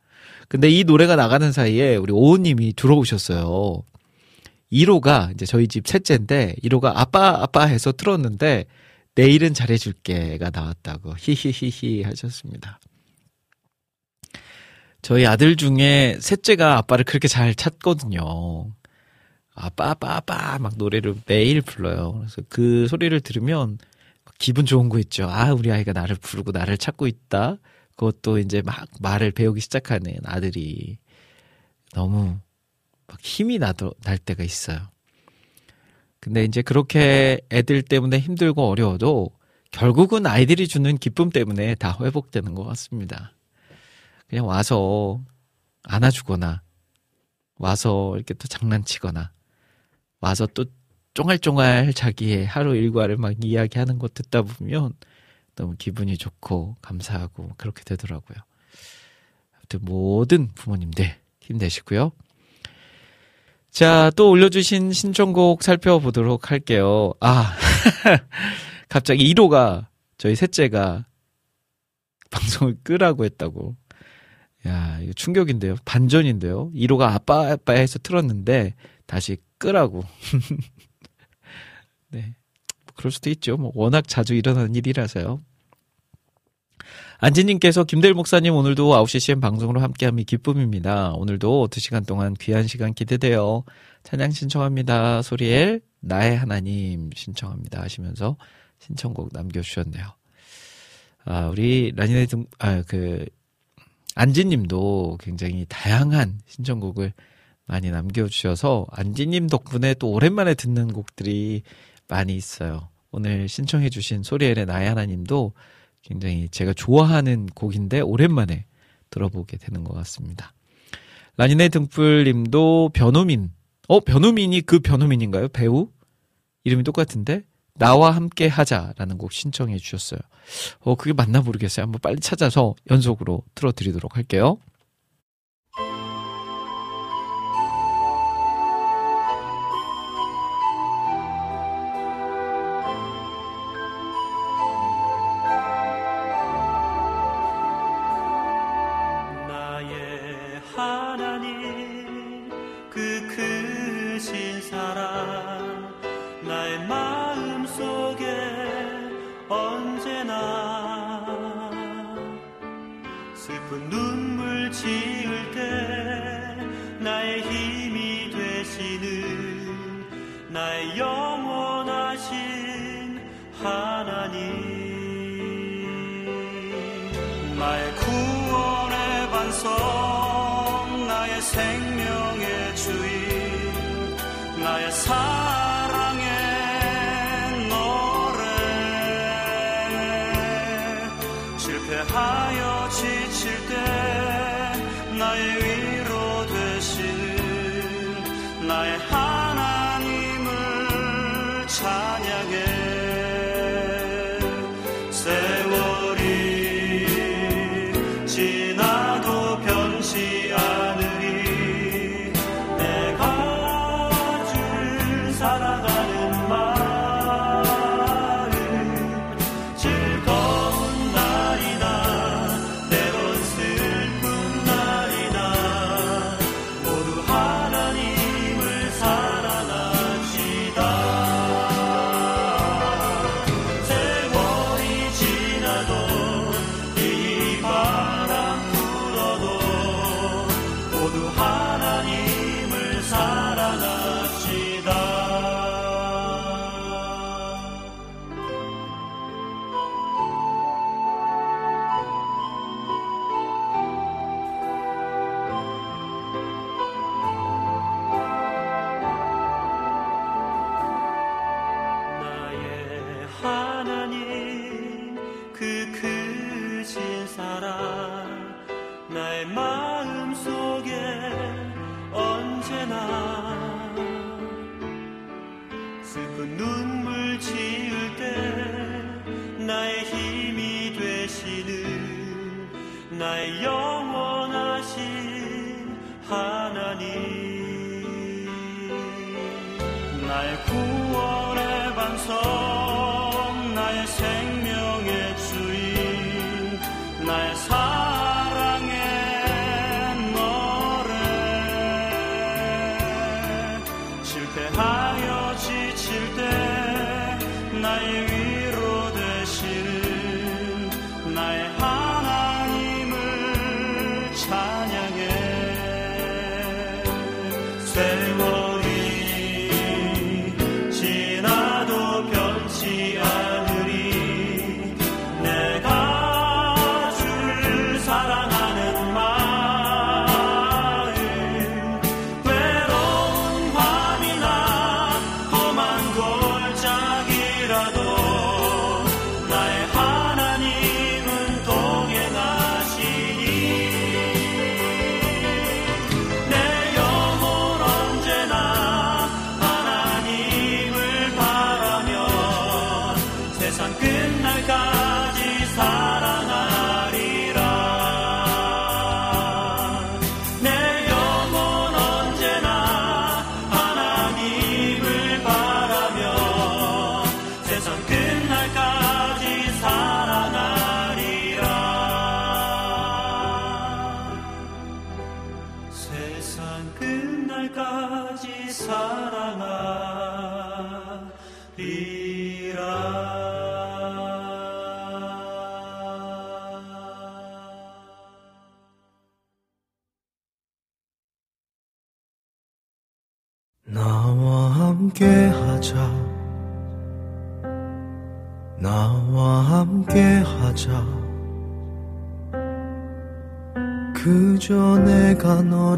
근데 이 노래가 나가는 사이에 우리 오우님이 들어오셨어요. 1호가 이제 저희 집 셋째인데 1호가 아빠 아빠 해서 틀었는데 내일은 잘해줄게가 나왔다고 히히히히 하셨습니다. 저희 아들 중에 셋째가 아빠를 그렇게 잘 찾거든요. 아빠 아빠 아빠 막 노래를 매일 불러요. 그래서 그 소리를 들으면 기분 좋은 거 있죠. 아, 우리 아이가 나를 부르고 나를 찾고 있다. 그것도 이제 막 말을 배우기 시작하는 아들이 너무 막 힘이 나도, 날 때가 있어요. 근데 이제 그렇게 애들 때문에 힘들고 어려워도 결국은 아이들이 주는 기쁨 때문에 다 회복되는 것 같습니다. 그냥 와서 안아주거나, 와서 이렇게 또 장난치거나, 와서 또 쫑알쫑알 자기의 하루 일과를 막 이야기하는 거 듣다 보면 너무 기분이 좋고 감사하고 그렇게 되더라고요. 아무튼 모든 부모님들 힘내시고요. 자, 또 올려주신 신청곡 살펴보도록 할게요. 아, 갑자기 1호가 저희 셋째가 방송을 끄라고 했다고. 야, 이거 충격인데요. 반전인데요. 1호가 아빠 아빠 해서 틀었는데 다시 끄라고. 그럴 수도 있죠. 뭐 워낙 자주 일어나는 일이라서요. 안지님께서 김대일 목사님 오늘도 9시 CM 방송으로 함께함이 기쁨입니다. 오늘도 2시간 동안 귀한 시간 기대돼요. 찬양 신청합니다. 소리엘 나의 하나님 신청합니다 하시면서 신청곡 남겨주셨네요. 아, 우리 라니네 등, 아, 그, 안지님도 굉장히 다양한 신청곡을 많이 남겨주셔서 안지님 덕분에 또 오랜만에 듣는 곡들이 많이 있어요. 오늘 신청해주신 소리엘의 나야나님도 굉장히 제가 좋아하는 곡인데 오랜만에 들어보게 되는 것 같습니다. 라니네 등불님도 변호민. 어, 변호민이 그 변호민인가요? 배우? 이름이 똑같은데? 나와 함께 하자라는 곡 신청해 주셨어요. 어, 그게 맞나 모르겠어요. 한번 빨리 찾아서 연속으로 틀어드리도록 할게요. Salvador.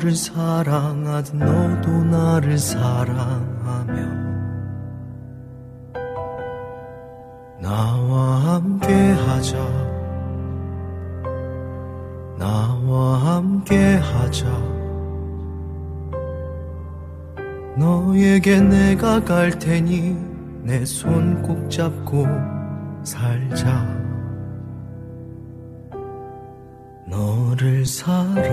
나를 사랑하듯 너도 나를 사랑하며 나와 함께 하자. 나와 함께 하자. 너에게 내가 갈 테니 내 손 꼭 잡고 살자. 너를 사랑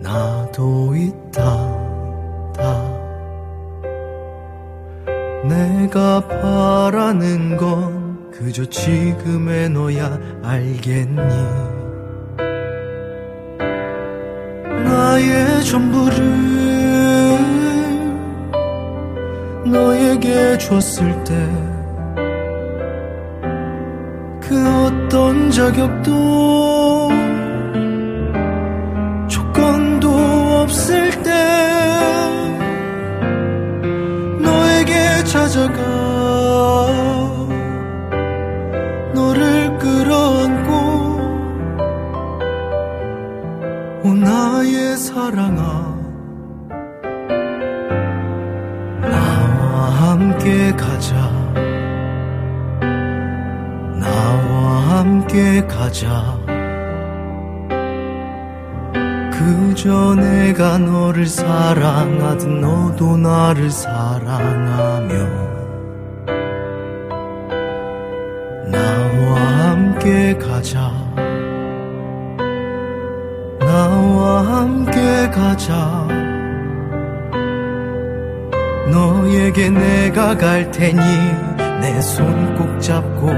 나도 있다 다. 내가 바라는 건 그저 지금의 너야 알겠니? 나의 전부를 너에게 줬을 때 그 어떤 자격도 찾아가. 너를 끌어안고 오 나의 사랑아 나와 함께 가자. 나와 함께 가자. 그저 내가 너를 사랑하듯 너도 나를 사랑하 가자. 나와 함께 가자. 너에게 내가 갈 테니 내 손 꼭 잡고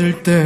줬을 때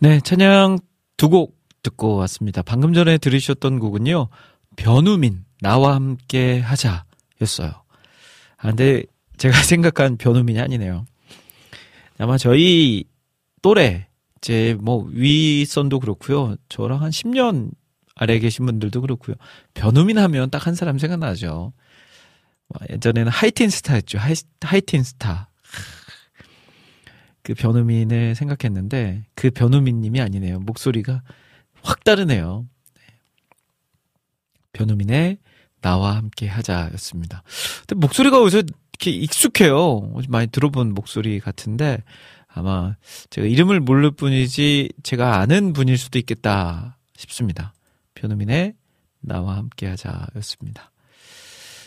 네, 찬양 두 곡 듣고 왔습니다. 방금 전에 들으셨던 곡은요, 변우민, 나와 함께 하자 였어요. 아, 근데 제가 생각한 변우민이 아니네요. 아마 저희 또래, 제뭐 윗선도 그렇고요. 저랑 한 10년 아래 계신 분들도 그렇고요. 변우민 하면 딱 한 사람 생각나죠. 뭐 예전에는 하이틴 스타였죠. 하이, 하이틴 스타. 그 변우민을 생각했는데 그 변우민 님이 아니네요. 목소리가 확 다르네요. 네. 변우민의 나와 함께 하자였습니다. 근데 목소리가 어디서 이렇게 익숙해요. 많이 들어본 목소리 같은데 아마 제가 이름을 모를 뿐이지 제가 아는 분일 수도 있겠다 싶습니다. 변우민의 나와 함께 하자였습니다.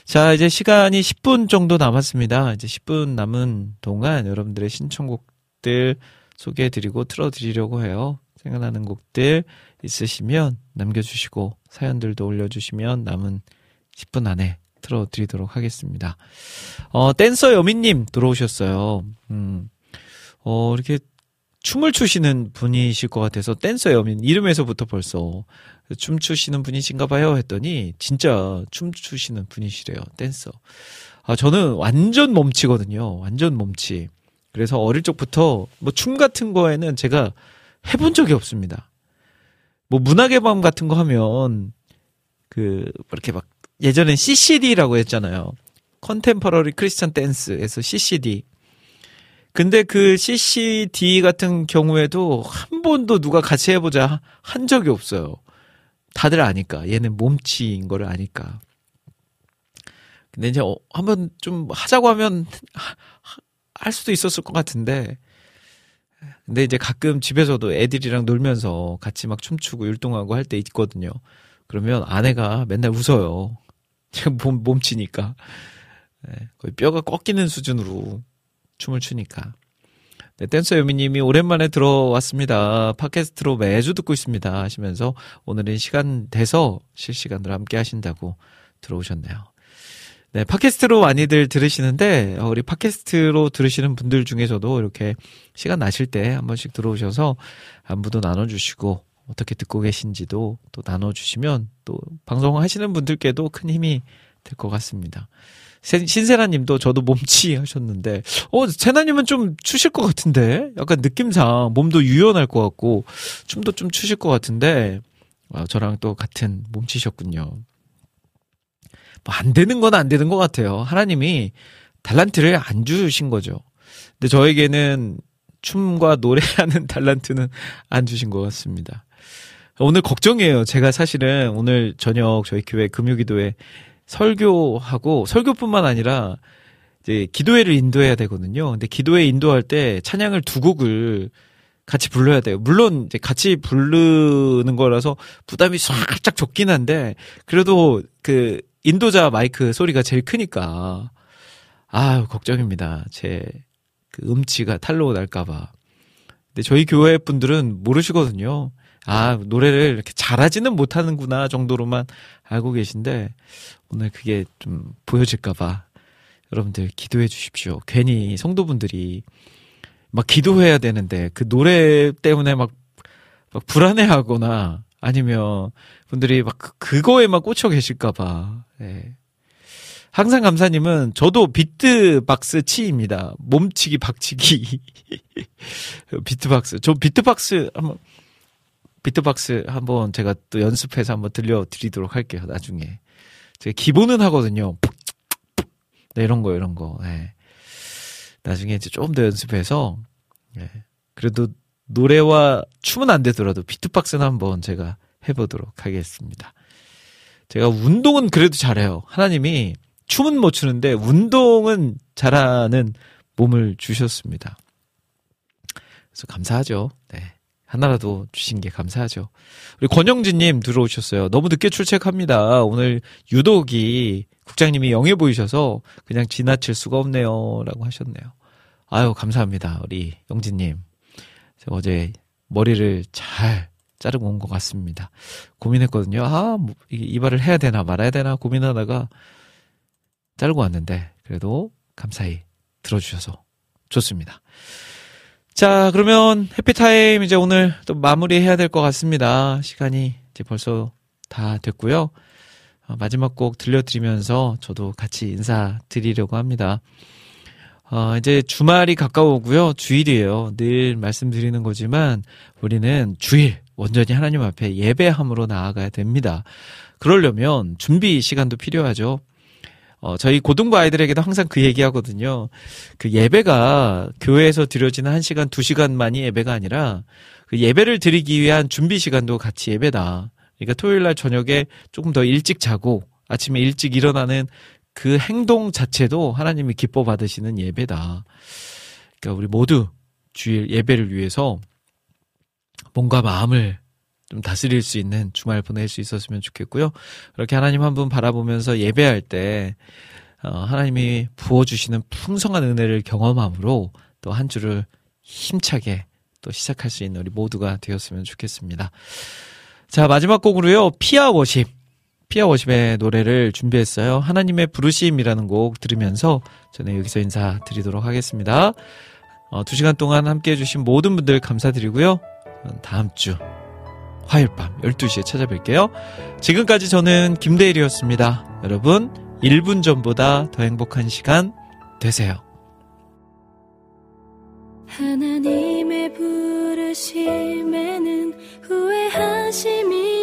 자, 이제 시간이 10분 정도 남았습니다. 이제 10분 남은 동안 여러분들의 신청곡 들 소개해드리고 틀어드리려고 해요. 생각나는 곡들 있으시면 남겨주시고 사연들도 올려주시면 남은 10분 안에 틀어드리도록 하겠습니다. 어, 댄서 여민님 들어오셨어요. 음, 어, 이렇게 춤을 추시는 분이실 것 같아서 댄서 여민 이름에서부터 벌써 춤 추시는 분이신가 봐요 했더니 진짜 춤 추시는 분이시래요. 댄서. 아, 저는 완전 몸치거든요. 완전 몸치. 그래서 어릴 적부터 뭐 춤 같은 거에는 제가 해본 적이 없습니다. 뭐 문학의 밤 같은 거 하면 그 이렇게 막 예전엔 CCD라고 했잖아요. 컨템퍼러리 크리스찬 댄스에서 CCD. 근데 그 CCD 같은 경우에도 한 번도 누가 같이 해보자 한 적이 없어요. 다들 아니까. 얘는 몸치인 거를 아니까. 근데 이제 어, 한번 좀 하자고 하면 할 수도 있었을 것 같은데. 근데 이제 가끔 집에서도 애들이랑 놀면서 같이 막 춤추고 율동하고 할 때 있거든요. 그러면 아내가 맨날 웃어요. 제가 몸, 몸치니까. 네, 거의 뼈가 꺾이는 수준으로 춤을 추니까. 네, 댄서 여미님이 오랜만에 들어왔습니다. 팟캐스트로 매주 듣고 있습니다. 하시면서 오늘은 시간 돼서 실시간으로 함께 하신다고 들어오셨네요. 네, 팟캐스트로 많이들 들으시는데, 어, 우리 팟캐스트로 들으시는 분들 중에서도 이렇게 시간 나실 때 한 번씩 들어오셔서 안부도 나눠주시고, 어떻게 듣고 계신지도 또 나눠주시면 또 방송하시는 분들께도 큰 힘이 될 것 같습니다. 세- 신세라님도 저도 몸치 하셨는데, 어, 세나님은 좀 추실 것 같은데? 약간 느낌상 몸도 유연할 것 같고, 춤도 좀 추실 것 같은데, 아, 저랑 또 같은 몸치셨군요. 뭐 안 되는 건 안 되는 것 같아요. 하나님이 달란트를 안 주신 거죠. 근데 저에게는 춤과 노래하는 달란트는 안 주신 것 같습니다. 오늘 걱정이에요. 제가 사실은 오늘 저녁 저희 교회 금요기도에 설교하고 설교뿐만 아니라 이제 기도회를 인도해야 되거든요. 근데 기도회 인도할 때 찬양을 두 곡을 같이 불러야 돼요. 물론 이제 같이 부르는 거라서 부담이 살짝 적긴 한데 그래도 그 인도자 마이크 소리가 제일 크니까 아 걱정입니다. 제 그 음치가 탈로 날까봐. 근데 저희 교회 분들은 모르시거든요. 아 노래를 이렇게 잘하지는 못하는구나 정도로만 알고 계신데 오늘 그게 좀 보여질까봐 여러분들 기도해 주십시오. 괜히 성도분들이 막 기도해야 되는데 그 노래 때문에 막, 막 불안해하거나 아니면 분들이 막 그- 그거에만 꽂혀 계실까봐. 예. 항상 감사님은 저도 비트박스 치입니다. 몸치기 박치기. 비트박스. 저 비트박스 한번 비트박스 한번 제가 또 연습해서 한번 들려드리도록 할게요. 나중에. 제가 기본은 하거든요. 네, 이런 거, 이런 거. 예. 나중에 이제 좀더 연습해서, 예. 그래도 노래와 춤은 안 되더라도 비트박스는 한번 제가 해보도록 하겠습니다. 제가 운동은 그래도 잘해요. 하나님이 춤은 못 추는데 운동은 잘하는 몸을 주셨습니다. 그래서 감사하죠. 네. 하나라도 주신 게 감사하죠. 우리 권영진님 들어오셨어요. 너무 늦게 출첵합니다. 오늘 유독이 국장님이 영해 보이셔서 그냥 지나칠 수가 없네요. 라고 하셨네요. 아유, 감사합니다. 우리 영진님. 어제 머리를 잘 자르고 온 것 같습니다. 고민했거든요. 아, 뭐, 이발을 해야 되나 말아야 되나 고민하다가 자르고 왔는데, 그래도 감사히 들어주셔서 좋습니다. 자, 그러면 해피타임 이제 오늘 또 마무리해야 될 것 같습니다. 시간이 이제 벌써 다 됐고요. 어, 마지막 곡 들려드리면서 저도 같이 인사드리려고 합니다. 어, 이제 주말이 가까우고요. 주일이에요. 늘 말씀드리는 거지만 우리는 주일 온전히 하나님 앞에 예배함으로 나아가야 됩니다. 그러려면 준비 시간도 필요하죠. 어, 저희 고등부 아이들에게도 항상 그 얘기 하거든요. 그 예배가 교회에서 드려지는 한 시간, 두 시간만이 예배가 아니라 그 예배를 드리기 위한 준비 시간도 같이 예배다. 그러니까 토요일 날 저녁에 조금 더 일찍 자고 아침에 일찍 일어나는 그 행동 자체도 하나님이 기뻐 받으시는 예배다. 그러니까 우리 모두 주일 예배를 위해서 몸과 마음을 좀 다스릴 수 있는 주말 보낼 수 있었으면 좋겠고요. 그렇게 하나님 한 분 바라보면서 예배할 때 어, 하나님이 부어주시는 풍성한 은혜를 경험함으로 또 한 주를 힘차게 또 시작할 수 있는 우리 모두가 되었으면 좋겠습니다. 자, 마지막 곡으로요. 피아 워십. 피아 워십의 노래를 준비했어요. 하나님의 부르심이라는 곡 들으면서 저는 여기서 인사드리도록 하겠습니다. 어, 두 시간 동안 함께 해주신 모든 분들 감사드리고요. 어, 다음 주 화요일 밤 12시에 찾아뵐게요. 지금까지 저는 김대일이었습니다. 여러분, 1분 전보다 더 행복한 시간 되세요. 하나님의 부르심에는 후회하심이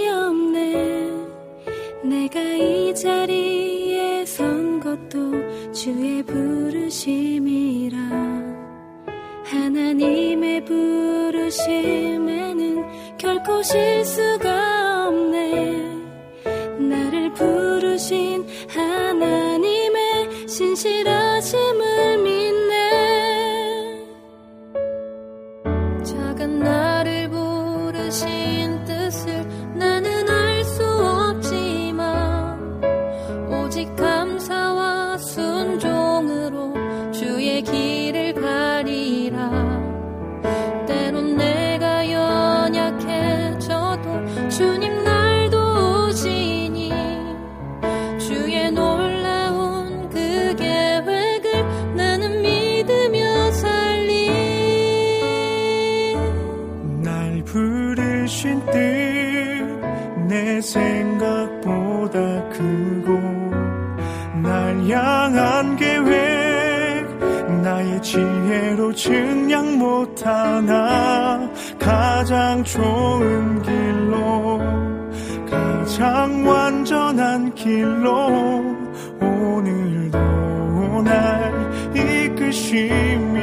내가 이 자리에 선 것도 주의 부르심이라. 하나님의 부르심에는 결코 실수가 없네. 나를 부르신 하나님의 신실하심을 지혜로 증량 못하나 가장 좋은 길로 가장 완전한 길로 오늘도 날 이끄심이